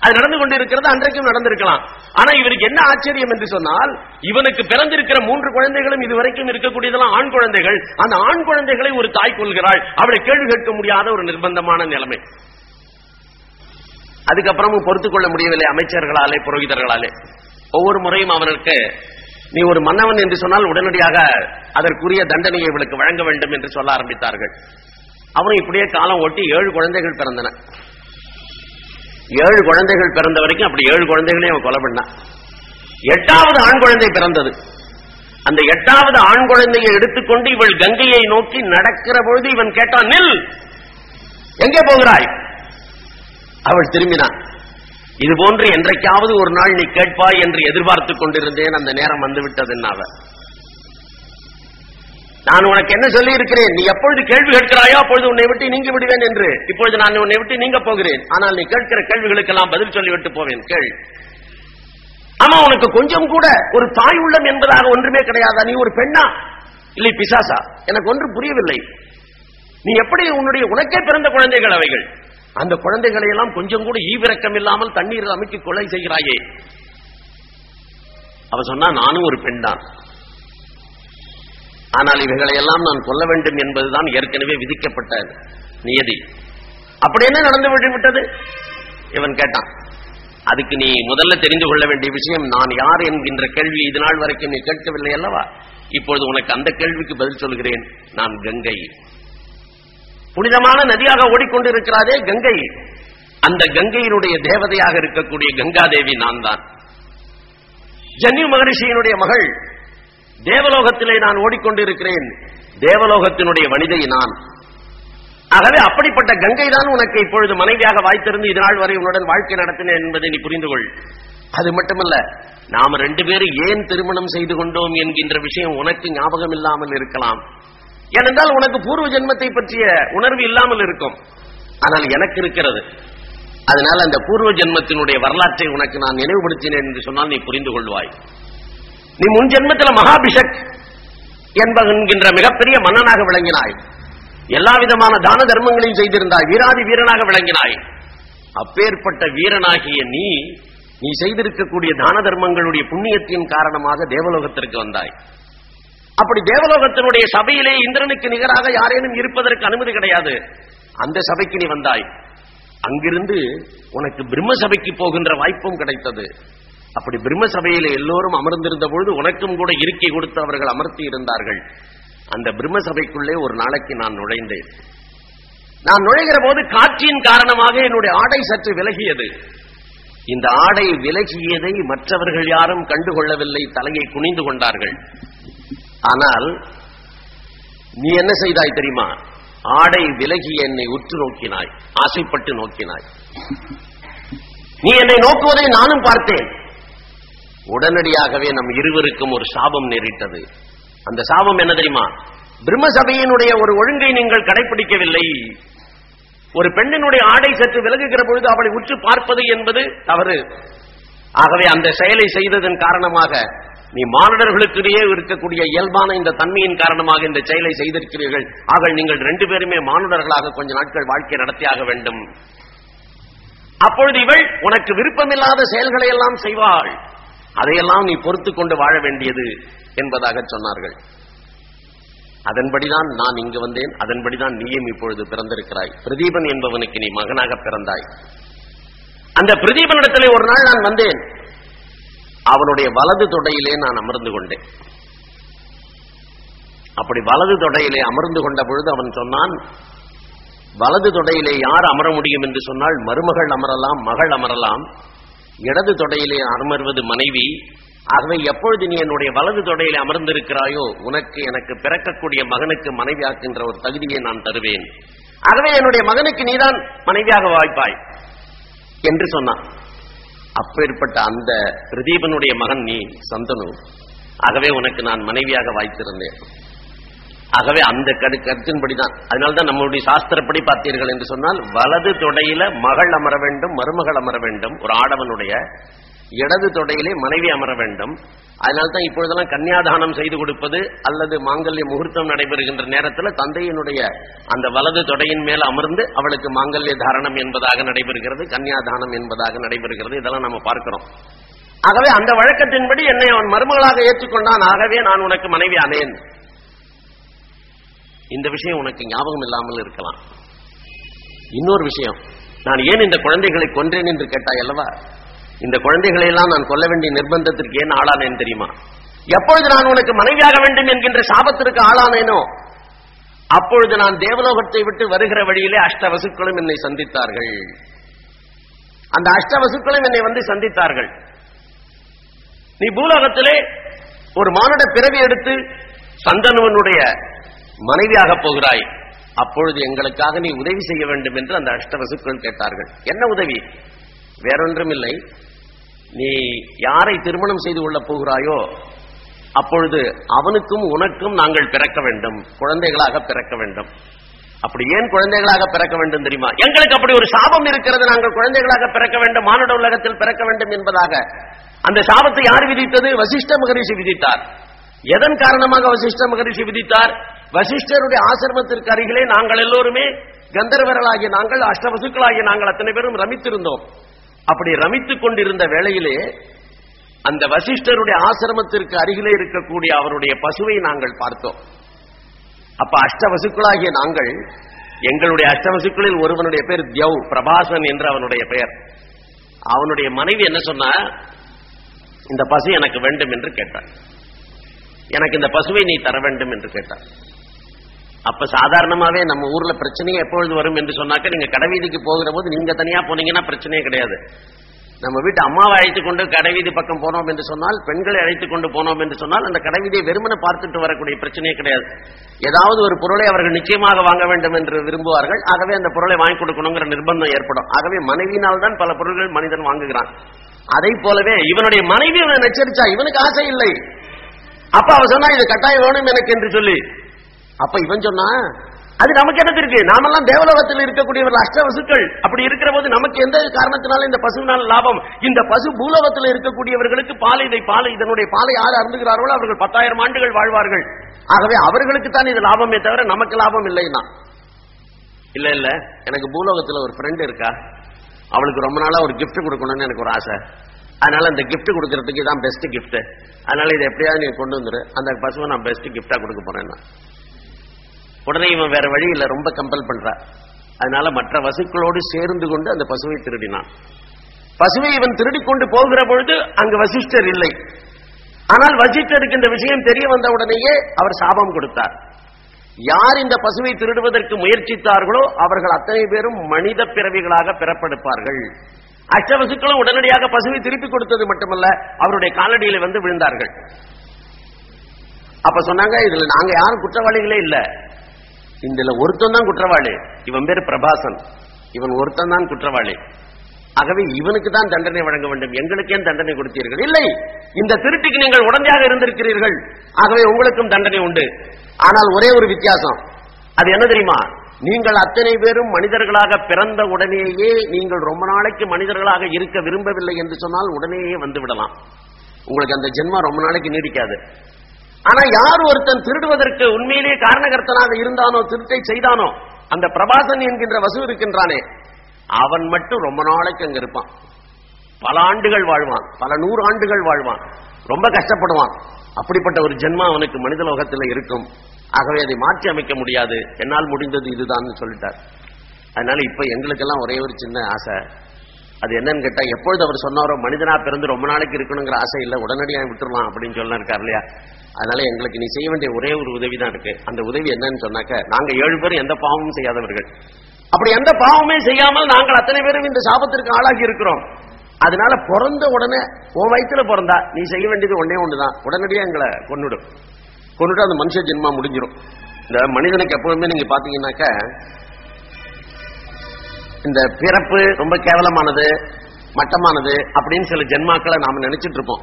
அது நடந்து கொண்டிருக்கிறது அன்றைக்கும் நடந்திருக்கலாம். ஆனா இவருக்கு என்ன ஆச்சரியம் என்று சொன்னால் இவனுக்கு பிறந்திருக்கிற மூன்று குழந்தைகளும் இதுவரைக்கும் இருக்கக்கூடியதெல்லாம் ஆண் குழந்தைகள். அந்த ஆண் குழந்தைகளை ஒரு தாய் கொள்கிறாள். அவளை கேள்வி கேட்க முடியாத ஒரு நிர்பந்தமான நிலைமை. அதுக்கப்புறமும் பொறுத்துக்கொள்ள முடியவில்லை அமைச்சர்களாலே புரோகிதர்களாலே. ஒவ்வொரு முறையும் அவனுக்கு நீ ஒரு மன்னவன் என்று சொன்னால் உடனடியாக அதற்குரிய தண்டனையை இவளுக்கு வழங்க வேண்டும் என்று சொல்ல ஆரம்பித்தார்கள். அவரும் இப்படியே காலம் ஓட்டி ஏழு குழந்தைகள் பிறந்தன. ஏழு குழந்தைகள் பிறந்த வரைக்கும் அப்படி ஏழு குழந்தைகளையும் அவன் கொலை பண்ணான். எட்டாவது ஆண் குழந்தை பிறந்தது. அந்த எட்டாவது ஆண் குழந்தையை எடுத்துக்கொண்டு இவள் கங்கையை நோக்கி நடக்கிற பொழுது இவன் கேட்டான் நில்! எங்கே போகிறாய்? அவள் திரும்பினான். இது போன்று என்றைக்காவது ஒரு நாள் நீ கேட்பாய் என்று எதிர்பார்த்துக் கொண்டிருந்தேன். அந்த நேரம் வந்துவிட்டது அவ நான் உனக்கு என்ன சொல்லி இருக்கிறேன் நீ எப்பொழுது கேள்வி கேட்கிறாயோ அப்பொழுது உன்னை விட்டு நீங்கி விடுவேன் என்று. இப்பொழுது நான் உன்னை விட்டு நீங்க போகிறேன். ஆனால் நீ கேட்கிற கேள்விகளுக்கெல்லாம் பதில் சொல்லிவிட்டு போவேன். கேள். ஆமா உனக்கு கொஞ்சம் கூட ஒரு தாய் உள்ளம் என்பதாக ஒன்றுமே கிடையாதா? நீ ஒரு பெண்ணா? இல்லை பிசாசா? எனக்கு ஒன்று புரியவில்லை. நீ எப்படி உன்னுடைய உனக்கே பிறந்த குழந்தைகள் அவைகள்? அந்த குழந்தைகளை எல்லாம் கொஞ்சம் கூட ஈவிரக்கம் இல்லாமல் தண்ணீரில் அமைக்கி கொலை செய்கிறாயே. அவ சொன்னா நானும் ஒரு பெண் தான். ஆனால் இவைகளை எல்லாம் நான் கொல்ல வேண்டும் என்பதுதான் ஏற்கனவே விதிக்கப்பட்ட நியதி. அப்படி என்ன நடந்து விட்டது? இவன் கேட்டான் அதுக்கு நீ முதல்ல தெரிந்து கொள்ள வேண்டிய விஷயம் நான் யார் என்கின்ற கேள்வி இது நாள் வரைக்கும் நீ கேட்கவில்லை அல்லவா? இப்பொழுது உனக்கு அந்த கேள்விக்கு பதில் சொல்கிறேன். நான் கங்கை. புனிதமான நதியாக ஓடிக்கொண்டிருக்கிறாரே கங்கை. அந்த கங்கையினுடைய தேவதையாக இருக்கக்கூடிய கங்காதேவி நான் தான் ஜன்யு மகரிஷியினுடைய மகள் தேவலோகத்திலே நான் ஓடிக்கொண்டிருக்கிறேன். தேவலோகத்தினுடைய வனிதை நான். ஆகவே அப்படிப்பட்ட கங்கை தான் உனக்கு இப்பொழுது மனைவியாக வாய்த்திருந்து இதனால் வரை உன்னுடன் வாழ்க்கை நடத்தினேன் என்பதை நீ புரிந்து கொள் அது மட்டுமல்ல நாம ரெண்டு பேரும் ஏன் திருமணம் செய்து கொண்டோம் என்கின்ற விஷயம் உனக்கு ஞாபகம் இல்லாமல் இருக்கலாம். ஏனென்றால் உனக்கு பூர்வ ஜென்மத்தை பற்றிய உணர்வு இல்லாமல் இருக்கும். ஆனால் எனக்கு இருக்கிறது. அதனால் அந்த பூர்வ ஜென்மத்தினுடைய வரலாற்றை உனக்கு நான் நினைவுபடுத்தினேன் என்று சொன்னால் நீ புரிந்து கொள்வாய். நீ முன் ஜென்மத்தில் மகாபிஷக் என்பகின்ற மிகப்பெரிய மன்னனாக விளங்கினாய். எல்லா விதமான தான தர்மங்களையும் செய்திருந்தாய். வீராதி வீரனாக விளங்கினாய். அப்பேற்பட்ட வீரனாகிய நீ நீ செய்திருக்கக்கூடிய தான தர்மங்களுடைய புண்ணியத்தின் காரணமாக தேவலோகத்திற்கு வந்தாய். அப்படி தேவலோகத்தினுடைய சபையிலே இந்திரனுக்கு நிகராக யாரேனும் இருப்பதற்கு அனுமதி கிடையாது. அந்த சபைக்கு நீ வந்தாய். அங்கிருந்து உனக்கு பிரம்ம சபைக்கு போகின்ற வாய்ப்பும் கிடைத்தது. அப்படி பிரம்ம சபையில எல்லோரும் அமர்ந்திருந்த பொழுது உனக்கும் கூட இருக்கை கொடுத்து அவர்கள் அமர்த்தி இருந்தார்கள். அந்த பிரம்ம சபைக்குள்ளே ஒரு நாளைக்கு நான் நுழைந்தேன். நான் நுழைகிற போது காற்றின் காரணமாக என்னுடைய ஆடை சற்று விலகியது. இந்த ஆடை விலகியதை மற்றவர்கள் யாரும் கண்டுகொள்ளவில்லை. தலையை குனிந்து கொண்டார்கள். ஆனால் நீ என்ன செய்தாய் தெரியுமா? ஆடை விலகி என்னை உற்று நோக்கினாய் ஆசைப்பட்டு நோக்கினாய். நீ என்னை நோக்குவதை நானும் பார்த்தேன். உடனடியாகவே நம் இருவருக்கும் ஒரு சாபம் நேரிட்டது. அந்த சாபம் என்ன தெரியுமா? பிரம்மசபையினுடைய ஒரு ஒழுங்கை நீங்கள் கடைபிடிக்கவில்லை ஒரு பெண்ணினுடைய ஆடை சற்று விலகுகிற பொழுது அவளை உற்று பார்ப்பது என்பது தவறு. ஆகவே அந்த செயலை செய்ததன் காரணமாக நீ மானுடர்களுக்கிடையே இருக்கக்கூடிய இயல்பான இந்த தன்மையின் காரணமாக இந்த செயலை செய்திருக்கிறீர்கள். ஆக நீங்கள் ரெண்டு பேருமே மானுடர்களாக கொஞ்ச நாட்கள் வாழ்க்கை நடத்தியாக வேண்டும். அப்பொழுது இவள் உனக்கு விருப்பமில்லாத செயல்களை எல்லாம் செய்வாள். அதையெல்லாம் நீ பொறுத்து கொண்டு வாழ வேண்டியது என்பதாக சொன்னார்கள். அதன்படிதான் நான் இங்கு வந்தேன். அதன்படிதான் நீயும் இப்பொழுது பிறந்திருக்கிறாய். பிரதீபன் என்பவனுக்கு நீ மகனாக பிறந்தாய். அந்த பிரதீபனிடத்திலே ஒரு நாள் நான் வந்தேன். அவனுடைய வலது தொடையிலே நான் அமர்ந்து கொண்டேன். அப்படி வலது தொடையிலே அமர்ந்து கொண்ட பொழுது அவன் சொன்னான் வலது தொடையிலே யார் அமர முடியும் என்று சொன்னால் மருமகள் அமரலாம் மகள் அமரலாம். இடது தொடையிலே அமர்வது மனைவி. ஆகவே எப்பொழுது நீ என்னுடைய வலது தொடையிலே அமர்ந்திருக்கிறாயோ உனக்கு எனக்கு பிறக்கக்கூடிய மகனுக்கு மனைவியாக்குகின்ற ஒரு தகுதியை நான் தருவேன். ஆகவே என்னுடைய மகனுக்கு நீதான் மனைவியாக வாய்ப்பாய். என்று சொன்னான். அப்பேற்பட்ட அந்த பிரதீபனுடைய மகன் நீ சந்தனு. ஆகவே உனக்கு நான் மனைவியாக வாய்த்திருந்தேன். ஆகவே அந்த கரு கருத்தின்படிதான். அதனால்தான் நம்மளுடைய சாஸ்திரப்படி பார்த்தீர்கள் என்று சொன்னால் வலது தொடையில மகள் அமர வேண்டும் மருமகள் அமர வேண்டும் ஒரு ஆடவனுடைய இடது தொடையிலே மனைவி அமர வேண்டும். அதனால்தான் இப்பொழுதெல்லாம் கன்னியாதானம் செய்து கொடுப்பது அல்லது மாங்கல்ய முகூர்த்தம் நடைபெறுகின்ற நேரத்தில் தந்தையினுடைய அந்த வலது தொடையின் மேல் அமர்ந்து அவளுக்கு மாங்கல்ய தாரணம் என்பதாக நடைபெறுகிறது கன்னியாதானம் என்பதாக நடைபெறுகிறது. இதெல்லாம் நம்ம பார்க்கிறோம். ஆகவே அந்த வழக்கத்தின்படி என்னை அவன் மருமகளாக ஏற்றுக்கொண்டான். ஆகவே நான் உனக்கு மனைவி அனேன் இந்த விஷயம் உனக்கு ஞாபகம் இல்லாமல் இருக்கலாம். இன்னொரு விஷயம். நான் ஏன் இந்த குழந்தைகளை கொன்றேன் என்று கேட்டாய் அல்லவா? இந்த குழந்தைகளை எல்லாம் நான் கொல்ல வேண்டிய நிர்பந்தத்திற்கு ஏன் ஆளானேன் தெரியுமா? எப்பொழுது நான் உனக்கு மனைவியாக வேண்டும் என்கின்ற சாபத்திற்கு ஆளானேனோ அப்பொழுது நான் தேவலோகத்தை விட்டு வருகிற வழியிலே அஷ்டவசுக்களும் என்னை சந்தித்தார்கள். அந்த அஷ்டவசுக்களும் என்னை வந்து சந்தித்தார்கள். நீ பூலோகத்திலே ஒரு மானுட பிறவி எடுத்து சந்தனுவனுடைய மனைவியாக போகிறாய். அப்பொழுது எங்களுக்காக நீ உதவி செய்ய வேண்டும் என்று அந்த அஷ்டவசுக்கள் கேட்டார்கள். என்ன உதவி? வேறொன்றும் இல்லை நீ யாரை திருமணம் செய்து கொள்ளப் போகிறாயோ அப்பொழுது அவனுக்கும் உனக்கும் நாங்கள் பிறக்க வேண்டும். குழந்தைகளாக பிறக்க வேண்டும். அப்படி ஏன் குழந்தைகளாக பிறக்க வேண்டும் தெரியுமா? எங்களுக்கு அப்படி ஒரு சாபம் இருக்கிறது. நாங்கள் குழந்தைகளாக பிறக்க வேண்டும். மானுட உலகத்தில் பிறக்க வேண்டும் என்பதாக. அந்த சாபத்தை யார் விதித்தது? வசிஷ்ட மகரிஷி விதித்தார். எதன் காரணமாக வசிஷ்ட மகரிஷி விதித்தார்? வசிஷ்டருடைய ஆசிரமத்திற்கு அருகிலே நாங்கள் எல்லோருமே கந்தர்வர்களாகிய நாங்கள் அஷ்டவசுக்களாகிய நாங்கள் அத்தனை பேரும் ரமித்திருந்தோம். அப்படி ரமித்துக் கொண்டிருந்த வேளையிலே அந்த வசிஷ்டருடைய ஆசிரமத்திற்கு அருகிலே இருக்கக்கூடிய அவருடைய பசுவை நாங்கள் பார்த்தோம். அப்ப அஷ்டவசுக்களாகிய நாங்கள் எங்களுடைய அஷ்டவசுக்களில் ஒருவனுடைய பேர் தியவ் பிரபாசன் என்று அவனுடைய பெயர். அவனுடைய மனைவி என்ன சொன்னா இந்த பசு எனக்கு வேண்டும் என்று கேட்டார் எனக்கு இந்த பசுவை நீ தர வேண்டும் என்று கேட்டார் அப்ப சாதாரணமாவே நம்ம ஊர்ல பிரச்சனையே எப்பொழுது வரும் என்று சொன்னாக்க நீங்க கடைவீதிக்கு போகிற போது நீங்க தனியா போனீங்கன்னா பிரச்சனையே கிடையாது. நம்ம வீட்டு அம்மாவை அழைத்துக் கொண்டு கடைவீதி பக்கம் போனோம் என்று சொன்னால் பெண்களை அழைத்துக் கொண்டு போனோம் என்று சொன்னால் அந்த கடைவீதியை வெறுமனை பார்த்துட்டு வரக்கூடிய பிரச்சனையே கிடையாது. ஏதாவது ஒரு பொருளை அவர்கள் நிச்சயமாக வாங்க வேண்டும் என்று விரும்புவார்கள். ஆகவே அந்த பொருளை வாங்கி கொடுக்கணுங்கிற நிர்பந்தம் ஏற்படும். ஆகவே மனைவியினால் தான் பல பொருட்கள் மனிதன் வாங்குகிறான். அதை போலவே இவனுடைய மனைவி இவனை எச்சரிச்சா இவனுக்கு ஆசை இல்லை. அப்ப அவ சொன்னா இது கட்டாயம் வேணும் எனக்கு என்று சொல்லி அப்ப இவன் சொன்னா அது நமக்கு என்ன இருக்கு நாமெல்லாம் தேவலோகத்தில் இருக்கக்கூடியவர்கள் அஷ்டவசுக்கள். அப்படி இருக்கிற போது நமக்கு எந்த காரணத்தினால இந்த பசுவினால் லாபம்? இந்த பசு பூலோகத்தில் இருக்கக்கூடியவர்களுக்கு பாலை இதை பாலை இதனுடைய பாலை யார் அருந்துகிறார்களோ அவர்கள் பத்தாயிரம் ஆண்டுகள் வாழ்வார்கள். ஆகவே அவர்களுக்கு தான் இது லாபமே தவிர நமக்கு லாபம் இல்லைன்னா. இல்ல இல்ல. எனக்கு பூலோகத்துல ஒரு ஃப்ரெண்ட் இருக்கா? அவளுக்கு ரொம்ப நாளா ஒரு gift கொடுக்கணும்னு எனக்கு ஒரு ஆசை. அதனால அந்த gift கொடுக்கறதுக்கு இதான் பெஸ்ட் gift. அதனால இதை எப்படியாவது நீ கொண்டு வந்துரு. அந்த பசுவை நான் பெஸ்ட் gift-ஆ கொடுக்க போறேன் உடனே இவன் வேற வழி இல்ல ரொம்ப கம்பல் பண்றா. அதனால மற்ற வசுக்களோடு சேர்ந்து கொண்டு அந்த பசுவை திருடினான். பசுவை இவன் திருடிக்கொண்டு போகிற பொழுது அங்கு வசிஷ்டர் இல்லை. ஆனால் வசிஷ்டருக்கு இந்த விஷயம் தெரிய வந்த உடனேயே அவர் சாபம் கொடுத்தார். யார் இந்த பசுவை திருடுவதற்கு முயற்சித்தார்களோ அவர்கள் அத்தனை பேரும் மனித பிறவிகளாக பிறப்பெடுப்பார்கள். அஷ்டவசுக்களும் உடனடியாக பசுவை திருப்பி கொடுத்தது மட்டுமல்ல அவருடைய காலடியில் வந்து விழுந்தார்கள். அப்ப சொன்னாங்க இதுல நாங்க யாரும் குற்றவாளிகளே இல்லை. இதுல ஒருத்தன் தான் குற்றவாளி. இவன் பேர் பிரபாசன். இவன் ஒருத்தன் தான் குற்றவாளி. ஆகவே இவனுக்கு தான் தண்டனை வழங்க வேண்டும். எங்களுக்கு ஏன் தண்டனை கொடுத்தீர்கள்? இல்லை. இந்த திருட்டுக்கு நீங்கள் உடந்தையாக இருந்திருக்கிறீர்கள். ஆகவே உங்களுக்கும் தண்டனை உண்டு. ஆனால் ஒரே ஒரு வித்தியாசம். அது என்ன தெரியுமா? நீங்கள் அத்தனை பேரும் மனிதர்களாக பிறந்த உடனேயே நீங்கள் ரொம்ப நாளைக்கு மனிதர்களாக இருக்க விரும்பவில்லை என்று சொன்னால் உடனேயே வந்து விடலாம். உங்களுக்கு அந்த ஜென்மம் ரொம்ப நாளைக்கு நீடிக்காது. ஆனா யார் ஒருத்தன் திருடுவதற்கு உண்மையிலேயே காரணகர்த்தனாக இருந்தானோ திருட்டை செய்தானோ அந்த பிரபாசன் என்கின்ற வசு இருக்கின்றானே அவன் மட்டும் ரொம்ப நாளைக்கு அங்க இருப்பான். பல ஆண்டுகள் வாழ்வான் பல நூறு ஆண்டுகள் வாழ்வான் ரொம்ப கஷ்டப்படுவான். அப்படிப்பட்ட ஒரு ஜென்மா அவனுக்கு மனித லோகத்தில் இருக்கும். ஆகவே அதை மாற்றி அமைக்க முடியாது. என்னால் முடிந்தது இதுதான் சொல்லிட்டார். அதனால இப்ப எங்களுக்கெல்லாம் ஒரே ஒரு சின்ன ஆசை. அது என்னன்னு கேட்டா எப்பொழுது அவர் சொன்னாரோ மனிதனா பிறந்து ரொம்ப நாளைக்கு இருக்கணுங்கிற ஆசை இல்ல உடனடியாக விட்டுருவான் அப்படின்னு சொல்ல இருக்கார் இல்லையா? அதனால எங்களுக்கு நீ செய்ய வேண்டிய ஒரே ஒரு உதவி தான் இருக்கு. அந்த உதவி என்னன்னு சொன்னாக்க நாங்க ஏழு பேர் எந்த பாவமும் செய்யாதவர்கள். அப்படி எந்த பாவமே செய்யாமல் நாங்கள் அத்தனை பேரும் இந்த சாபத்திற்கு ஆளாகி இருக்கிறோம். அதனால பிறந்த உடனே உன் வயிற்றுல பிறந்தா நீ செய்ய வேண்டியது ஒன்னே ஒண்ணுதான். உடனடியே எங்களை கொண்டுடும் கொண்டுட்டு அந்த மனுஷ ஜென்மா முடிஞ்சிடும் இந்த மனிதனுக்கு எப்பவுமே நீங்க பாத்தீங்கன்னாக்க இந்த பிறப்பு ரொம்ப கேவலமானது மட்டமானது அப்படின்னு சில ஜென்மாக்களை நாம நினைச்சிட்டு இருப்போம்.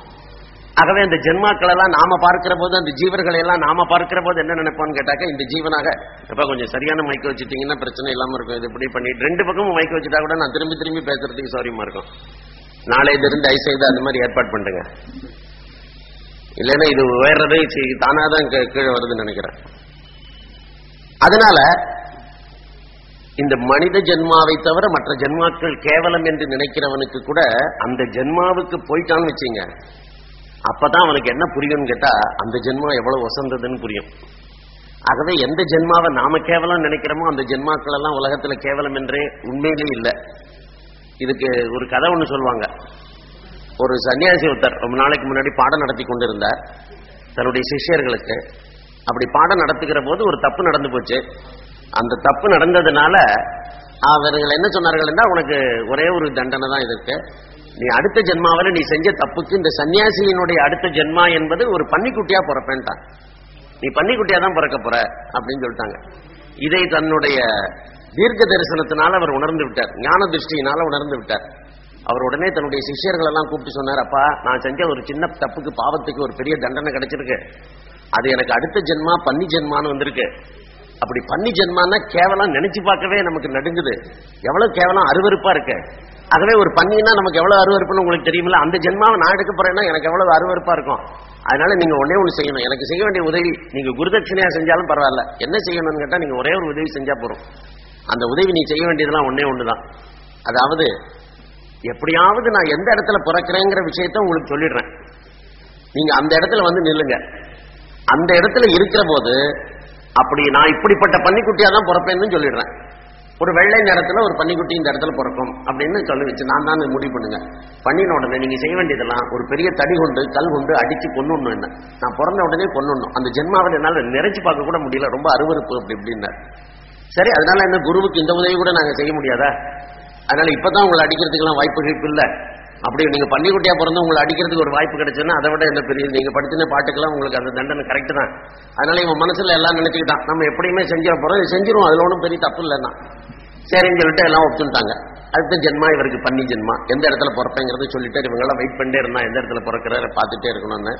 ஆகவே அந்த ஜென்மாக்கள் எல்லாம் நாம பார்க்கிற போது அந்த ஜீவர்களை எல்லாம் நாம பார்க்கிற போது என்ன நினைப்போம்னு கேட்டாக்க இந்த ஜீவனாக இப்ப கொஞ்சம் சரியான மைக்க வச்சுட்டீங்கன்னா பிரச்சனை இல்லாம இருக்கும். இது இப்படி பண்ணி ரெண்டு பக்கமும் மைக்க வச்சுட்டா கூட நான் திரும்பி திரும்பி பேசுறதுக்கு சௌரியமா இருக்கும். நாளையில இருந்து ஐ செய்து அந்த மாதிரி ஏற்பாடு பண்ணுங்க இல்லைன்னா இது உயர்றதே தானாதான் கீழே வருதுன்னு நினைக்கிறேன். அதனால இந்த மனித ஜென்மாவை தவிர மற்ற ஜென்மாக்கள் கேவலம் என்று நினைக்கிறவனுக்கு கூட அந்த ஜென்மாவுக்கு போயிட்டான்னு வச்சுங்க அப்பதான் அவனுக்கு என்ன புரியும்னு கேட்டா அந்த ஜென்மா எவ்வளவு வசந்ததுன்னு புரியும். ஆகவே எந்த ஜென்மாவை நாம கேவலம் நினைக்கிறோமோ அந்த ஜென்மாக்கள் எல்லாம் உலகத்துல கேவலம் என்றே உண்மையிலே இல்லை. இதுக்கு ஒரு கதை ஒண்ணு சொல்லுவாங்க. ஒரு சன்னியாசி ஒருத்தர் ரொம்ப நாளைக்கு முன்னாடி பாடம் நடத்தி கொண்டிருந்தார். தன்னுடைய சிஷ்யர்களுக்கு. அப்படி பாடம் நடத்துகிற போது ஒரு தப்பு நடந்து போச்சு. அந்த தப்பு நடந்ததுனால அவர்கள் என்ன சொன்னார்கள் என்றால் உனக்கு ஒரே ஒரு தண்டனை தான் இருக்கு நீ அடுத்த ஜென்மாவில் நீ செஞ்ச தப்புக்கு இந்த சன்னியாசியினுடைய அடுத்த ஜென்மா என்பது ஒரு பன்னிக்குட்டியா பிறப்பேன்ட்டான். நீ பன்னிக்குட்டியா தான் பிறக்க போற அப்படின்னு சொல்லிட்டாங்க. இதை தன்னுடைய தீர்க்க தரிசனத்தினால அவர் உணர்ந்து விட்டார். ஞான திருஷ்டியினால உணர்ந்து விட்டார். அவர் உடனே தன்னுடைய சிஷியர்கள் எல்லாம் கூப்பிட்டு சொன்னார் அப்பா நான் செஞ்ச ஒரு சின்ன தப்புக்கு பாவத்துக்கு ஒரு பெரிய தண்டனை கிடைச்சிருக்கு. அது எனக்கு அடுத்த ஜென்மா பன்னி ஜென்மான்னு வந்திருக்கு. அப்படி பன்னி ஜென்மான்னா கேவலம் நினைச்சு பார்க்கவே நமக்கு நடுங்குது. எவ்வளவு கேவலம் அருவறுப்பா இருக்கு. ஆகவே ஒரு பண்ணினா நமக்கு எவ்வளவு அருவருப்புன்னு உங்களுக்கு தெரியுமில்ல? அந்த ஜென்மாவை நான் எடுக்க போறேன்னா எனக்கு எவ்வளவு அருவறுப்பா இருக்கும்? அதனால நீங்க ஒன்னே ஒண்ணு செய்யணும். எனக்கு செய்ய வேண்டிய உதவி நீங்க குருதட்சிணையா செஞ்சாலும் பரவாயில்ல. என்ன செய்யணும்னு கேட்டா நீங்க ஒரே ஒரு உதவி செஞ்சா போறோம் அந்த உதவி நீ செய்ய வேண்டியதெல்லாம் ஒன்னே ஒண்ணுதான். அதாவது எப்படியாவது நான் எந்த இடத்துல பிறக்கிறேங்கிற விஷயத்த உங்களுக்கு சொல்லிடுறேன். நீங்க அந்த இடத்துல வந்து நில்லுங்க. அந்த இடத்துல இருக்கிற போது அப்படி நான் இப்படிப்பட்ட பன்னிக்குட்டியா தான் பிறப்பேன்னு சொல்லிடுறேன். ஒரு வெள்ளை நேரத்துல ஒரு பன்னிக்குட்டி இந்த இடத்துல பிறக்கும் அப்படின்னு சொல்லி வச்சு நான் தான் முடிவு பண்ணுங்க. பண்ணின உடனே நீங்க செய்ய வேண்டியதெல்லாம் ஒரு பெரிய தடி கொண்டு கல் கொண்டு அடிச்சு கொண்டுணும் என்ன? நான் பிறந்த உடனே கொண்டுணும் அந்த ஜென்மாவில் என்னால நிறைச்சு பார்க்க கூட முடியல. ரொம்ப அருவருப்பு அப்படி இப்படின்னு. சரி அதனால என்ன குருவுக்கு இந்த உதவி கூட நாங்க செய்ய முடியாதா? அதனால இப்பதான் உங்களை அடிக்கிறதுக்கெல்லாம் வாய்ப்பு இல்லை. அப்படி நீங்க பள்ளிக்குட்டியா பிறந்து உங்களை அடிக்கிறதுக்கு ஒரு வாய்ப்பு கிடைச்சுன்னா அதை விட என்ன பெரிய நீங்க படிச்சின பாட்டுக்கெல்லாம் உங்களுக்கு அந்த தண்டனை கரெக்டு தான். அதனால இவன் மனசுல எல்லாம் நினைச்சுக்கிட்டான் நம்ம எப்படியுமே செஞ்சிட போறோம் செஞ்சிருவோம் அதுல ஒன்றும் பெரிய தப்பு இல்லைன்னா. சரின்னு சொல்லிட்டு எல்லாம் ஒப்புட்டாங்க அடுத்த ஜென்மா இவருக்கு பண்ணி ஜென்மா. எந்த இடத்துல பிறப்பேங்கிறது சொல்லிட்டு இவங்க எல்லாம் வெயிட் பண்ணிட்டே இருந்தா எந்த இடத்துல பிறக்கிறாரு பார்த்துட்டே இருக்கணும்னு.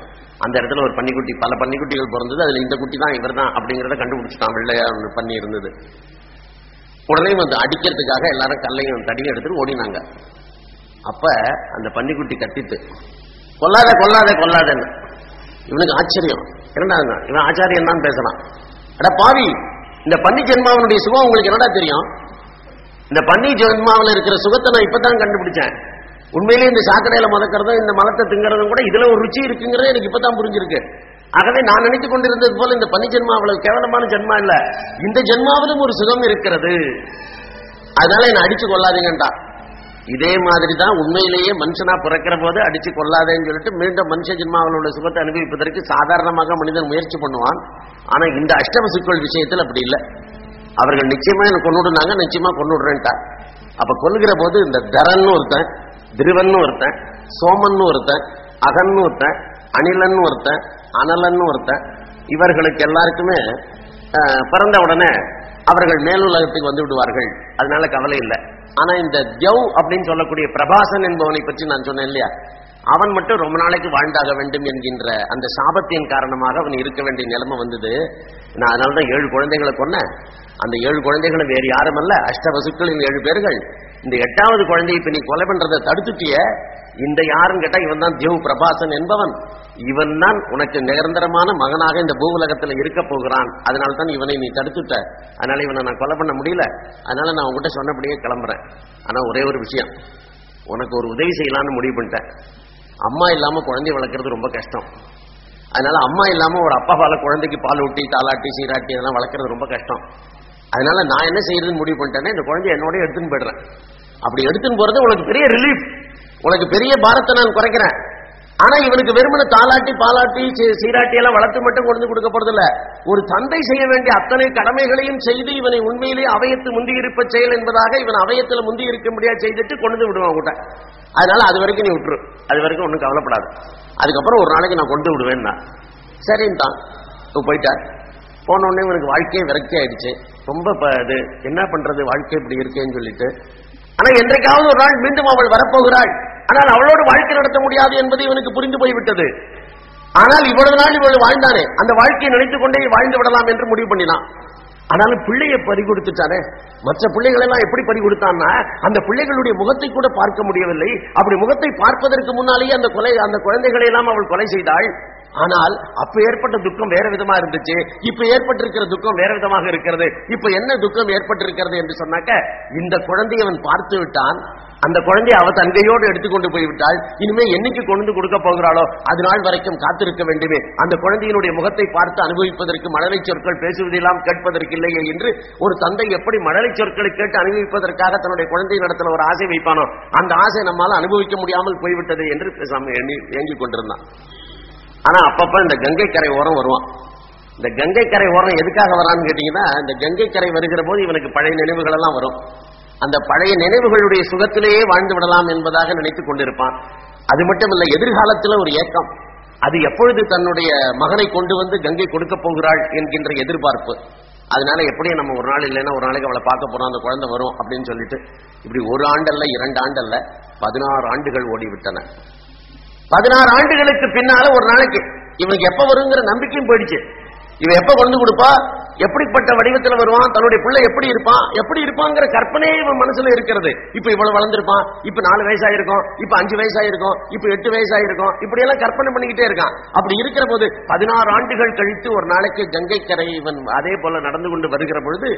அந்த இடத்துல ஒரு பன்னிக்குட்டி பல பன்னிக்குட்டிகள் பிறந்தது அதுல இந்த குட்டி தான் இவர் தான் அப்படிங்கறத கண்டுபிடிச்சிட்டான் வெள்ளையா ஒன்று பண்ணி இருந்தது. உடனே வந்து அடிக்கிறதுக்காக எல்லாரும் கல்லையும் தடியும் எடுத்துட்டு ஓடினாங்க. அப்ப அந்த பன்னிக்குட்டி கத்திட்டு கொல்லாத கொல்லாத கொல்லாதன்னு. இவனுக்கு ஆச்சரியம். இரண்டாவது நாள் இவன் ஆச்சாரியன் தான் பேசலாம் அட பாவி இந்த பன்னி ஜென்மாவனுடைய சுகம் உங்களுக்கு என்னடா தெரியும்? இந்த பன்னி ஜென்மாவில் இருக்கிற சுகத்தை நான் இப்பதான் கண்டுபிடிச்சேன். உண்மையிலேயே இந்த சாக்கடையில மதக்கிறதும் இந்த மலத்தை திங்கிறதும் கூட இதுல ஒரு ருச்சி இருக்குங்கிறது எனக்கு இப்பதான் புரிஞ்சிருக்கு. ஆகவே நான் நினைத்துக் கொண்டிருந்தது போல இந்த பனி ஜென்மா அவ்வளவு கேவலமான ஜென்மா இல்ல. இந்த ஜென்மாவிலும் ஒரு சுகம் இருக்கிறது. அதனால என்ன அடிச்சு கொள்ளாதீங்கன்டா இதே மாதிரி தான் உண்மையிலேயே மனுஷனா பிறக்கிற போது அடிச்சு கொள்ளாதேன்னு சொல்லிட்டு மீண்டும் மனுஷ ஜென்மாவில் உள்ள சுகத்தை அனுபவிப்பதற்கு சாதாரணமாக மனிதன் முயற்சி பண்ணுவான். ஆனா இந்த அஷ்டம சிக்கல் விஷயத்தில் அப்படி இல்லை. அவர்கள் நிச்சயமா எனக்கு கொண்டுடுனாங்க நிச்சயமா கொண்டுடுறேன்ட்டா அப்ப கொள்கிற போது இந்த தரன்னு ஒருத்தன் திருவன்னு ஒருத்தன் சோமன்னு ஒருத்தன் அகன் ஒருத்தன் அணிலன் ஒருத்தன் அனலன்னு ஒருத்தன் இவர்களுக்கு எல்லாருக்குமே பிறந்த உடனே அவர்கள் மேலுலகத்துக்கு வந்து விடுவார்கள். அதனால கவலை இல்லை. ஆனா இந்த தியவ் அப்படின்னு சொல்லக்கூடிய பிரபாசன் என்பவனை பற்றி நான் சொன்னேன் இல்லையா? அவன் மட்டும் ரொம்ப நாளைக்கு வாழ்ந்தாக வேண்டும் என்கின்ற அந்த சாபத்தின் காரணமாக அவன் இருக்க வேண்டிய நிலைமை வந்தது. நான் அதனால தான் ஏழு குழந்தைங்களை கொன்னேன். அந்த ஏழு குழந்தைகளும் வேறு யாரும் அல்ல அஷ்டவசுக்களின் ஏழு பேர்கள். இந்த எட்டாவது குழந்தையை இப்ப நீ கொலை பண்றதை தடுத்துட்டிய இந்த யாருன்னு கேட்டா இவன் தான் தேவ் பிரபாசன் என்பவன். இவன் தான் உனக்கு நிரந்தரமான மகனாக இந்த பூவுலகத்துல இருக்க போகிறான். அதனால தான் இவனை நீ தடுத்துட்ட. அதனால இவனை நான் கொலை பண்ண முடியல. அதனால நான் உங்ககிட்ட சொன்னபடியே கிளம்புறேன். ஆனா ஒரே ஒரு விஷயம். உனக்கு ஒரு உதவி செய்யலாம்னு முடிவு பண்ணிட்டேன். அம்மா இல்லாம குழந்தை வளர்க்கறது ரொம்ப கஷ்டம். அதனால அம்மா இல்லாம ஒரு அப்பா பால குழந்தைக்கு பால் ஊட்டி தாளாட்டி சீராட்டி அதெல்லாம் வளர்க்கறது ரொம்ப கஷ்டம். அதனால நான் என்ன செய்யறதுன்னு முடிவு பண்ணிட்டேன்னா இந்த குழந்தைய என்னோட எடுத்துன்னு போயிடுறேன். அப்படி எடுத்துன்னு போறது உனக்கு பெரிய ரிலீஃப் உனக்கு பெரிய பாரத்தை நான் குறைக்கிறேன். ஆனா இவனுக்கு வெறுமன தாலாட்டி பாலாட்டி சீ- சீராட்டி எல்லாம் வளர்த்து மட்டும் கொண்டு கொடுக்க இல்ல ஒரு தந்தை செய்ய வேண்டிய அத்தனை கடமைகளையும் செய்து இவனை உண்மையிலேயே அவயத்து முந்தி இருப்ப செயல் என்பதாக இவன் அவயத்துல முந்தி இருக்க முடியாது செய்துட்டு கொண்டு வந்து விடுவான் கூட அதனால அது வரைக்கும் நீ விட்டுரு. அது வரைக்கும் ஒன்றும் கவலைப்படாது. அதுக்கப்புறம் ஒரு நாளைக்கு நான் கொண்டு விடுவேன்னா. சரின்ட்டான். தான் போயிட்டார். போன உடனே இவனுக்கு வாழ்க்கையே விரக்தி ஆயிடுச்சு ரொம்ப இது என்ன பண்றது வாழ்க்கை இப்படி இருக்கேன்னு சொல்லிட்டு. ஆனா என்றைக்காவது ஒரு நாள் மீண்டும் அவள் வரப்போகிறாள். ஆனால் அவளோடு வாழ்க்கை நடத்த முடியாது என்பது இவனுக்கு புரிந்து போய்விட்டது. ஆனால் இவ்வளவு நாள் இவள் வாழ்ந்தானே அந்த வாழ்க்கையை நினைத்துக் கொண்டே வாழ்ந்து விடலாம் என்று முடிவு பண்ணினான். ஆனாலும் பிள்ளையை பறி கொடுத்துட்டானே. மற்ற பிள்ளைகள் எல்லாம் எப்படி பறி கொடுத்தான்னா அந்த பிள்ளைகளுடைய முகத்தை கூட பார்க்க முடியவில்லை. அப்படி முகத்தை பார்ப்பதற்கு முன்னாலேயே அந்த கொலை அந்த குழந்தைகளை எல்லாம் அவள் கொலை செய்தாள். ஆனால் அப்ப ஏற்பட்ட துக்கம் வேற விதமா இருந்துச்சு இப்ப ஏற்பட்டிருக்கிற துக்கம் வேற விதமாக இருக்கிறது இப்ப என்ன துக்கம் ஏற்பட்டிருக்கிறது என்று சொன்னாக்க இந்த குழந்தையை அவன் பார்த்து விட்டான் அந்த குழந்தையை அவ தங்கையோடு எடுத்துக்கொண்டு போய்விட்டால் இனிமே என்னைக்கு கொண்டு கொடுக்க போகிறாளோ அது நாள் வரைக்கும் காத்திருக்க வேண்டுமே. அந்த குழந்தையினுடைய முகத்தை பார்த்து அனுபவிப்பதற்கு மழலை சொற்கள் பேசுவதெல்லாம் கேட்பதற்கு இல்லையே என்று ஒரு தந்தை எப்படி மழலை சொற்களை கேட்டு அனுபவிப்பதற்காக தன்னுடைய குழந்தை நடத்துல ஒரு ஆசை வைப்பானோ அந்த ஆசை நம்மால் அனுபவிக்க முடியாமல் போய்விட்டது என்று பேசாம எண்ணி ஏங்கிக் கொண்டிருந்தான். ஆனா அப்பப்ப இந்த கங்கை கரை ஓரம் வருவான். இந்த கங்கை கரை ஓரம் எதுக்காக வரான்னு கேட்டீங்கன்னா இந்த கங்கை கரை வருகிற போது இவனுக்கு பழைய நினைவுகள் எல்லாம் வரும். அந்த பழைய நினைவுகளுடைய சுகத்திலேயே வாழ்ந்து விடலாம் என்பதாக நினைத்துக் கொண்டிருப்பான். அது மட்டும் இல்ல எதிர்காலத்தில் ஒரு ஏக்கம். அது எப்பொழுது தன்னுடைய மகனை கொண்டு வந்து கங்கை கொடுக்க போகிறாள் என்கின்ற எதிர்பார்ப்பு. அதனால எப்படியும் நம்ம ஒரு நாள் இல்லைன்னா ஒரு நாளைக்கு அவளை பார்க்க போறோம் அந்த குழந்தை வரும் அப்படின்னு சொல்லிட்டு இப்படி ஒரு ஆண்டல்ல இரண்டு ஆண்டல்ல பதினாறு ஆண்டுகள் ஓடிவிட்டன. பதினாறு ஆண்டுகளுக்கு பின்னால ஒரு நாளைக்கு. இவனுக்கு எப்ப வருங்கிற நம்பிக்கையும் போயிடுச்சு. இவன் எப்ப கொண்டு கொடுப்பா? எப்படிப்பட்ட வடிவத்துல வருவான்? தன்னுடைய பிள்ளை எப்படி இருப்பான்? எப்படி இருப்பாங்கிற கற்பனையே இவன் மனசுல இருக்கிறது. இப்ப இவ்வளவு வளர்ந்துருப்பான். இப்ப நாலு வயசாயிருக்கும். இப்ப அஞ்சு வயசாயிருக்கும். இப்ப எட்டு வயசாயிருக்கும். இப்படி எல்லாம் கற்பனை பண்ணிக்கிட்டே இருக்கான். அப்படி இருக்கிற போது பதினாறு ஆண்டுகள் கழித்து ஒரு நாளைக்கு கங்கை கரை இவன் அதே போல நடந்து கொண்டு வருகிற பொழுது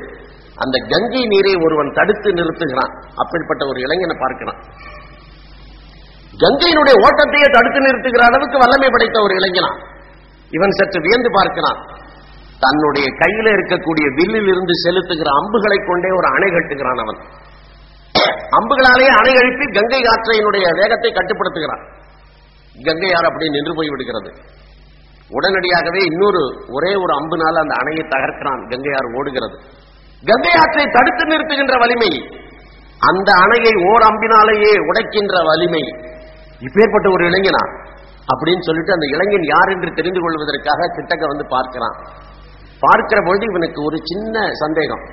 அந்த கங்கை நீரை ஒருவன் தடுத்து நிறுத்துகிறான். அப்படிப்பட்ட ஒரு இளைஞனை பார்க்கிறான். கங்கையினுடைய ஓட்டத்தையே தடுத்து நிறுத்துகிற அளவுக்கு வல்லமை படைத்த ஒரு இளைஞனான். இவன் சற்று வியந்து பார்க்கிறான். தன்னுடைய கையில இருக்கக்கூடிய வில்லில் இருந்து செலுத்துகிற அம்புகளை கொண்டே ஒரு அணை கட்டுகிறான் அவன். அம்புகளாலே அணை எழுப்பி கங்கை ஆற்றையினுடைய வேகத்தை கட்டுப்படுத்துகிறான். கங்கை ஆறு அப்படியே நின்று போய் விடுகிறது. உடனடியாகவே இன்னொரு ஒரே ஒரு அம்புனால அந்த அணையை தகர்க்கிறான். கங்கை ஓடுகிறது. கங்கை ஆற்றை தடுத்து நிறுத்துகின்ற வலிமை அந்த அணையை ஓர் அம்பினாலேயே உடைக்கின்ற வலிமை இப்பேற்பட்ட ஒரு இளைஞனா? அப்படின்னு சொல்லிட்டு அந்த இளைஞன் யார் என்று தெரிந்து கொள்வதற்காக கிட்டக்க வந்து பார்க்கிறான். பார்க்கிற பொழுது இவனுக்கு ஒரு சின்ன சந்தேகம்.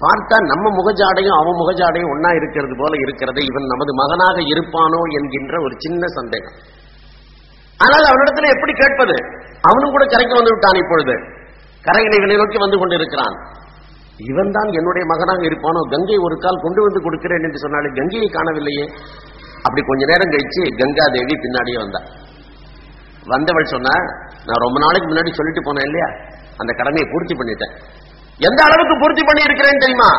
பார்த்தா நம்ம முகஜாடையும் அவன் முகஜாடையும் ஒன்னா இருக்கிறது போல இருக்கிறது இவன் நமது மகனாக இருப்பானோ என்கின்ற ஒரு சின்ன சந்தேகம். ஆனால் அவனிடத்துல எப்படி கேட்பது? அவனும் கூட கரைக்கு வந்து விட்டான் இப்பொழுது. கரையினை நோக்கி வந்து கொண்டிருக்கிறான். இவன் தான் என்னுடைய மகனாக இருப்பானோ? கங்கை ஒரு கால் கொண்டு வந்து கொடுக்கிறேன் என்று சொன்னாலே கங்கையை காணவில்லையே. அப்படி கொஞ்ச நேரம் கழிச்சு கங்கா தேவி பின்னாடியே வந்தா. வந்தவள் சொன்னா நான் ரொம்ப நாளைக்கு முன்னாடி சொல்லிட்டு போனேன் இல்லையா? அந்த கடமையை பூர்த்தி பண்ணிட்டேன். எந்த அளவுக்கு பூர்த்தி பண்ணி இருக்கிறேன் தெரியுமா?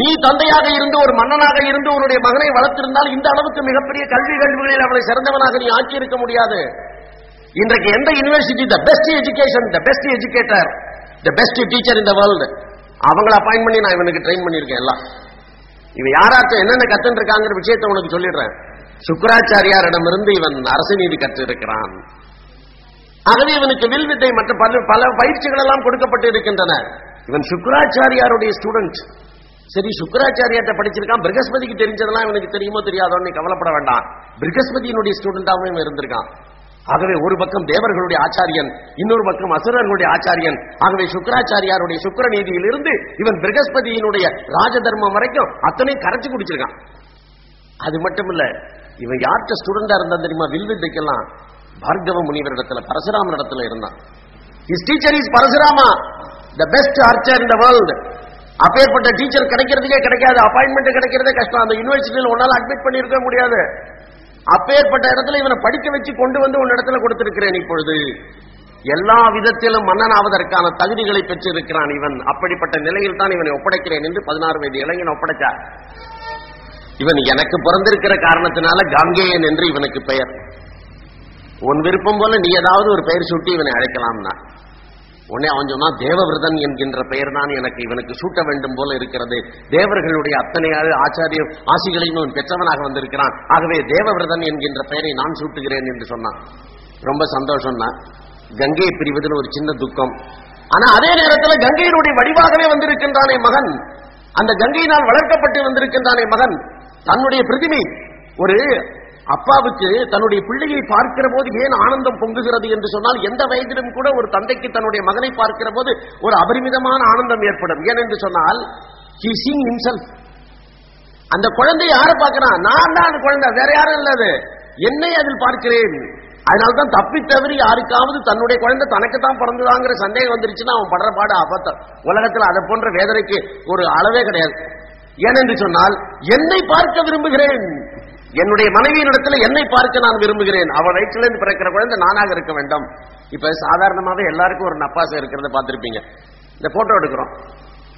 நீ தந்தையாக இருந்து ஒரு மன்னனாக இருந்து உன்னுடைய மகனை வளர்த்திருந்தால் இந்த அளவுக்கு மிகப்பெரிய கல்வி கல்விகளில் அவளை சிறந்தவனாக நீ ஆக்கி இருக்க முடியாது. இன்றைக்கு எந்த university the best education the best educator the best teacher இந்த வேர்ல்டு அவங்கள அப்பாயின் பண்ணி நான் இவனுக்கு ட்ரெயின் பண்ணியிருக்கேன் எல்லாம். இவன் யாராச்சும் என்னென்ன கத்துன்னு இருக்காங்கிற விஷயத்தை உனக்கு சொல்லிடுறேன். சுக்கராச்சாரியாரிடமிருந்து இவன் அரசு நீதி கற்றிருக்கிறான். ஆகவே இவனுக்கு வில் வித்தை மற்ற பல பல பயிற்சிகள் எல்லாம் கொடுக்கப்பட்டு இருக்கின்றன இவன் சுக்கராச்சாரியாருடைய ஸ்டூடெண்ட் சரி சுக்கராச்சாரியார்ட்ட படிச்சிருக்கான். பிரகஸ்பதிக்கு தெரிஞ்சதெல்லாம் இவனுக்கு தெரியுமோ தெரியாதோன்னு கவலைப்பட வேண்டாம். பிரகஸ்பதியினுடைய ஸ்டூடெண்டாகவும் இவன் இருந்திருக்கான். ஆகவே ஒரு பக்கம் தேவர்களுடைய ஆச்சாரியன் இன்னொரு பக்கம் அசுரர்களுடைய ஆச்சாரியன். ஆகவே சுக்கராச்சாரியாருடைய சுக்கர நீதியிலிருந்து இவன் பிரகஸ்பதியினுடைய ராஜதர்மம் வரைக்கும் அத்தனை கரைச்சு குடிச்சிருக்கான். அது மட்டும் இல்ல இவன் யார்கிட்ட ஸ்டூடெண்டா இருந்தான் தெரியுமா? வில்வித்தைக்கெல்லாம் பார்கவ முனிவரிடத்துல பரசுராமன் இடத்துல இருந்தான். His teacher is Parasurama the best archer in the world அப்பேற்பட்ட டீச்சர் கிடைக்கிறதுக்கே கிடைக்காது அப்பாயின்மெண்ட் கிடைக்கிறதே கஷ்டம். அந்த யூனிவர்சிட்டியில் உன்னால அட்மிட் பண்ணிருக்க முடியாது. அப்பேற்பட்ட இடத்துல இவனை படிக்க வச்சு கொண்டு வந்து உன் இடத்துல கொடுத்திருக்கிறேன் இப்பொழுது. எல்லா விதத்திலும் மன்னனாவதற்கான தகுதிகளை பெற்றிருக்கிறான் இவன். அப்படிப்பட்ட நிலையில் தான் இவனை ஒப்படைக்கிறேன் என்று பதினாறு வயது இளைஞன் ஒப்படைச்சார். இவன் எனக்கு பிறந்திருக்கிற காரணத்தினால காங்கேயன் என்று இவனுக்கு பெயர். உன் விருப்பம் போல நீ ஏதாவது ஒரு பெயர் சூட்டி இவனை அழைக்கலாம்னா. உடனே அவன் சொன்னா தேவவிரதன் என்கின்ற பெயர் தான் எனக்கு இவனுக்கு சூட்ட வேண்டும் போல இருக்கிறது. தேவர்களுடைய அத்தனை ஆச்சாரிய ஆசிகளையும் இவன் பெற்றவனாக வந்திருக்கிறான். ஆகவே தேவவிரதன் என்கின்ற பெயரை நான் சூட்டுகிறேன் என்று சொன்னான். ரொம்ப சந்தோஷம் தான் கங்கையை பிரிவதில் ஒரு சின்ன துக்கம். ஆனா அதே நேரத்தில் கங்கையினுடைய வடிவாகவே வந்திருக்கின்றானே மகன். அந்த கங்கையினால் வளர்க்கப்பட்டு வந்திருக்கின்றானே மகன். தன்னுடைய பிரதிமை. ஒரு அப்பாவுக்கு தன்னுடைய பிள்ளையை பார்க்கிற போது ஏன் ஆனந்தம் பொங்குகிறது என்று சொன்னால் எந்த வயதிலும் கூட ஒரு தந்தைக்கு தன்னுடைய மகனை பார்க்கிற போது ஒரு அபரிமிதமான ஆனந்தம் ஏற்படும். ஏன் என்று சொன்னால் ஹி சிங் himself. அந்த குழந்தை யாரை பார்க்கிறான் நான் தான் அந்த குழந்தை வேற யாரும் இல்லாது என்னை அதில் பார்க்கிறேன். அதனால்தான் தப்பி தவறி யாருக்காவது தன்னுடைய குழந்தை தனக்கு தான் பிறந்ததாங்கிற சந்தேகம் வந்துருச்சுன்னா அவன் படுற பாடு அபத்தம். உலகத்தில் அதை போன்ற வேதனைக்கு ஒரு அளவே கிடையாது. ஏனென்று சொன்னால் என்னை பார்க்க விரும்புகிறேன். என்னுடைய மனைவியினிடத்தில் என்னை பார்க்க நான் விரும்புகிறேன். அவள் வயிற்றிலிருந்து பிறக்கிற குழந்தை நானாக இருக்க வேண்டும். இப்ப சாதாரணமாவே எல்லாருக்கும் ஒரு நப்பாசை இருக்கிறத பார்த்திருப்பீங்க. இந்த போட்டோ எடுக்கிறோம்.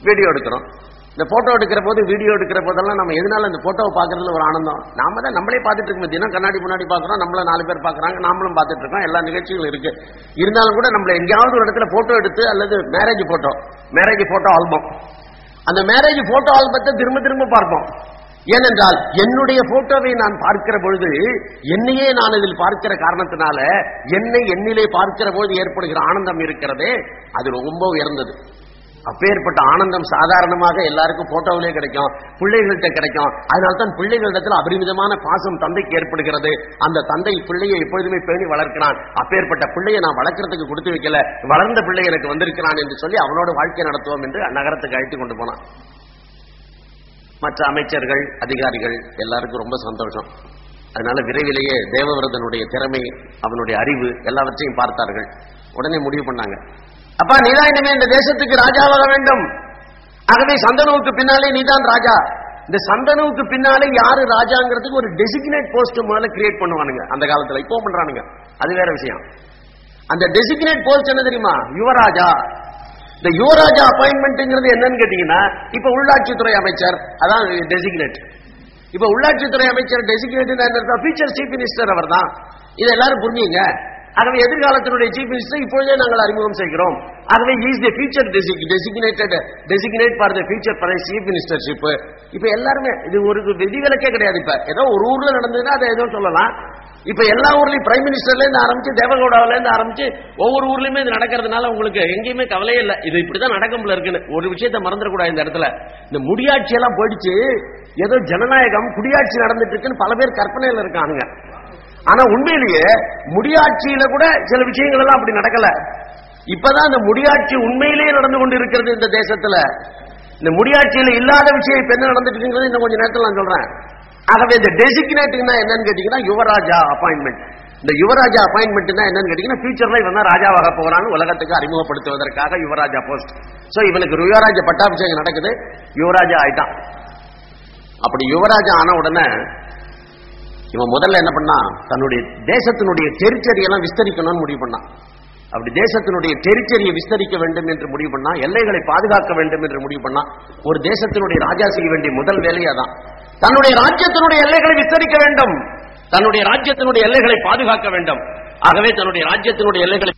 வீடியோ எடுக்கிறோம். இந்த போட்டோ எடுக்கிற போது வீடியோ எடுக்கிற போதெல்லாம் நம்ம எதனால இந்த போட்டோவை பார்க்கறதுல ஒரு ஆனந்தம். நாம தான் நம்மளே பார்த்துட்டு இருக்கோம். தினம் கண்ணாடி முன்னாடி பார்க்குறோம். நம்மள நாலு பேர் பார்க்குறாங்க. நாமளும் பார்த்துட்டு இருக்கோம். எல்லா நிகழ்ச்சிகளும் இருக்கு. இருந்தாலும் கூட நம்மள எங்கேயாவது ஒரு இடத்துல போட்டோ எடுத்து அல்லது marriage photo marriage photo album அந்த மேரேஜ் போட்டோ ஆல்பத்தை திரும்ப திரும்ப பார்ப்போம். ஏனென்றால் என்னுடைய போட்டோவை நான் பார்க்கிற பொழுது என்னையே நான் இதில் பார்க்கிற காரணத்தினால என்னை என்னிலே பார்க்கிற பொழுது ஏற்படுகிற ஆனந்தம் இருக்கிறதே அது ரொம்ப உயர்ந்தது. அப்பேற்பட்ட ஆனந்தம் சாதாரணமாக எல்லாருக்கும் போட்டோவிலே கிடைக்கும் பிள்ளைகள்கிட்ட கிடைக்கும். அதனால்தான் பிள்ளைகளிடத்தில் அபரிமிதமான பாசம் தந்தைக்கு ஏற்படுகிறது. அந்த தந்தை பிள்ளையை எப்பொழுதுமே பேணி வளர்க்கிறான். அப்பேற்பட்ட பிள்ளையை நான் வளர்க்கறதுக்கு கொடுத்து வைக்கல. வளர்ந்த பிள்ளை எனக்கு வந்திருக்கிறான் என்று சொல்லி அவனோட வாழ்க்கை நடத்துவோம் என்று நகரத்துக்கு அழைத்து கொண்டு போனான். மற்ற அமைச்சர்கள் அதிகாரிகள் எல்லாருக்கும் ரொம்ப சந்தோஷம். அதனால விரைவிலேயே தேவவிரதனுடைய திறமை அவனுடைய அறிவு எல்லாவற்றையும் பார்த்தார்கள். உடனே முடிவு பண்ணாங்க. அப்பா நீதான் இனிமே இந்த தேசத்துக்கு ராஜாவாக வேண்டும். ஆகவே சந்தனுவுக்கு பின்னாலே நீதான் ராஜா. இந்த சந்தனுவுக்கு பின்னாலே யாரு ராஜாங்கிறதுக்கு ஒரு டெசிக்னேட் போஸ்ட் முதல்ல கிரியேட் பண்ணுவானுங்க. அந்த காலத்துல இப்போ பண்றானுங்க. அது வேற விஷயம். அந்த டெசிக்னேட் போஸ்ட் என்ன தெரியுமா? யுவராஜா. இந்த யுவராஜா அப்பாயின்மெண்ட்ங்கிறது என்னன்னு கேட்டீங்கன்னா இப்ப உள்ளாட்சித்துறை அமைச்சர் அதான் டெசிக்னேட் இப்ப உள்ளாட்சித்துறை அமைச்சர் டெசிக்னேட் ஃபியூச்சர் சீஃப் மினிஸ்டர் அவர் தான் இதை எல்லாரும் புரிஞ்சுங்க. ஆகவே எதிர்காலத்தினுடைய சீஃப் மினிஸ்டர் இப்பொழுதே நாங்கள் அறிமுகம் செய்கிறோம். ஆகவே is the future designated designate for the future for chief ministership இப்ப எல்லாருமே இது ஒரு விதிவிலக்கே கிடையாது இப்ப. ஏதோ ஒரு ஊர்ல நடந்ததுன்னா அதை ஏதோ சொல்லலாம். இப்ப எல்லா ஊர்லயும் பிரைம் மினிஸ்டர்ல இருந்து ஆரம்பிச்சு தேவகவுடாவில இருந்து ஆரம்பிச்சு ஒவ்வொரு ஊர்லயுமே இது நடக்கிறதுனால உங்களுக்கு எங்கேயுமே கவலையே இல்லை. இது இப்படிதான் நடக்கும்ல இருக்குன்னு ஒரு விஷயத்த மறந்துடக்கூடாது இந்த இடத்துல. இந்த முடியாட்சி எல்லாம் போயிடுச்சு. ஏதோ ஜனநாயகம் குடியாட்சி நடந்துட்டு இருக்குன்னு பல பேர் கற்பனையில இருக்கானுங்க. ஆனா உண்மையிலேயே முடியாட்சியில கூட சில விஷயங்கள் எல்லாம் அப்படி நடக்கல. இப்பதான் இந்த முடியாட்சி உண்மையிலேயே நடந்து கொண்டு இருக்கிறது இந்த தேசத்துல. இந்த முடியாட்சியில இல்லாத விஷயம் இப்ப என்ன நடந்துட்டு இன்னும் கொஞ்சம் நேரத்தில் நான் சொல்றேன். ஆகவே இந்த டெசிக்னேட்டிங்னா என்னன்னு கேட்டீங்கன்னா யுவராஜா அப்பாயின்மெண்ட் இந்த யுவராஜா அப்பாயின்மெண்ட் என்னன்னு கேட்டீங்கன்னா ஃபியூச்சர்ல இவன் தான் ராஜாவாக போகிறான்னு உலகத்துக்கு அறிமுகப்படுத்துவதற்காக யுவராஜா போஸ்ட் சோ இவனுக்கு யுவராஜ பட்டாபிஷேகம் நடக்குது. யுவராஜா ஆயிட்டான். அப்படி யுவராஜா ஆன உடனே இவன் முதல்ல என்ன பண்ணான் தன்னுடைய தேசத்தினுடைய டெரிட்டரியெல்லாம் விஸ்தரிக்கணும்னு முடிவு பண்ணான் அப்படி தேசத்தினுடைய டெரிட்டரியை விஸ்தரிக்க வேண்டும் என்று முடிவு பண்ணா எல்லைகளை பாதுகாக்க வேண்டும் என்று முடிவு பண்ணா ஒரு தேசத்தினுடைய ராஜா செய்ய வேண்டிய முதல் வேலையா தான் தன்னுடைய ராஜ்யத்தினுடைய எல்லைகளை விஸ்தரிக்க வேண்டும். தன்னுடைய ராஜ்யத்தினுடைய எல்லைகளை பாதுகாக்க வேண்டும். ஆகவே தன்னுடைய ராஜ்யத்தினுடைய எல்லைகளை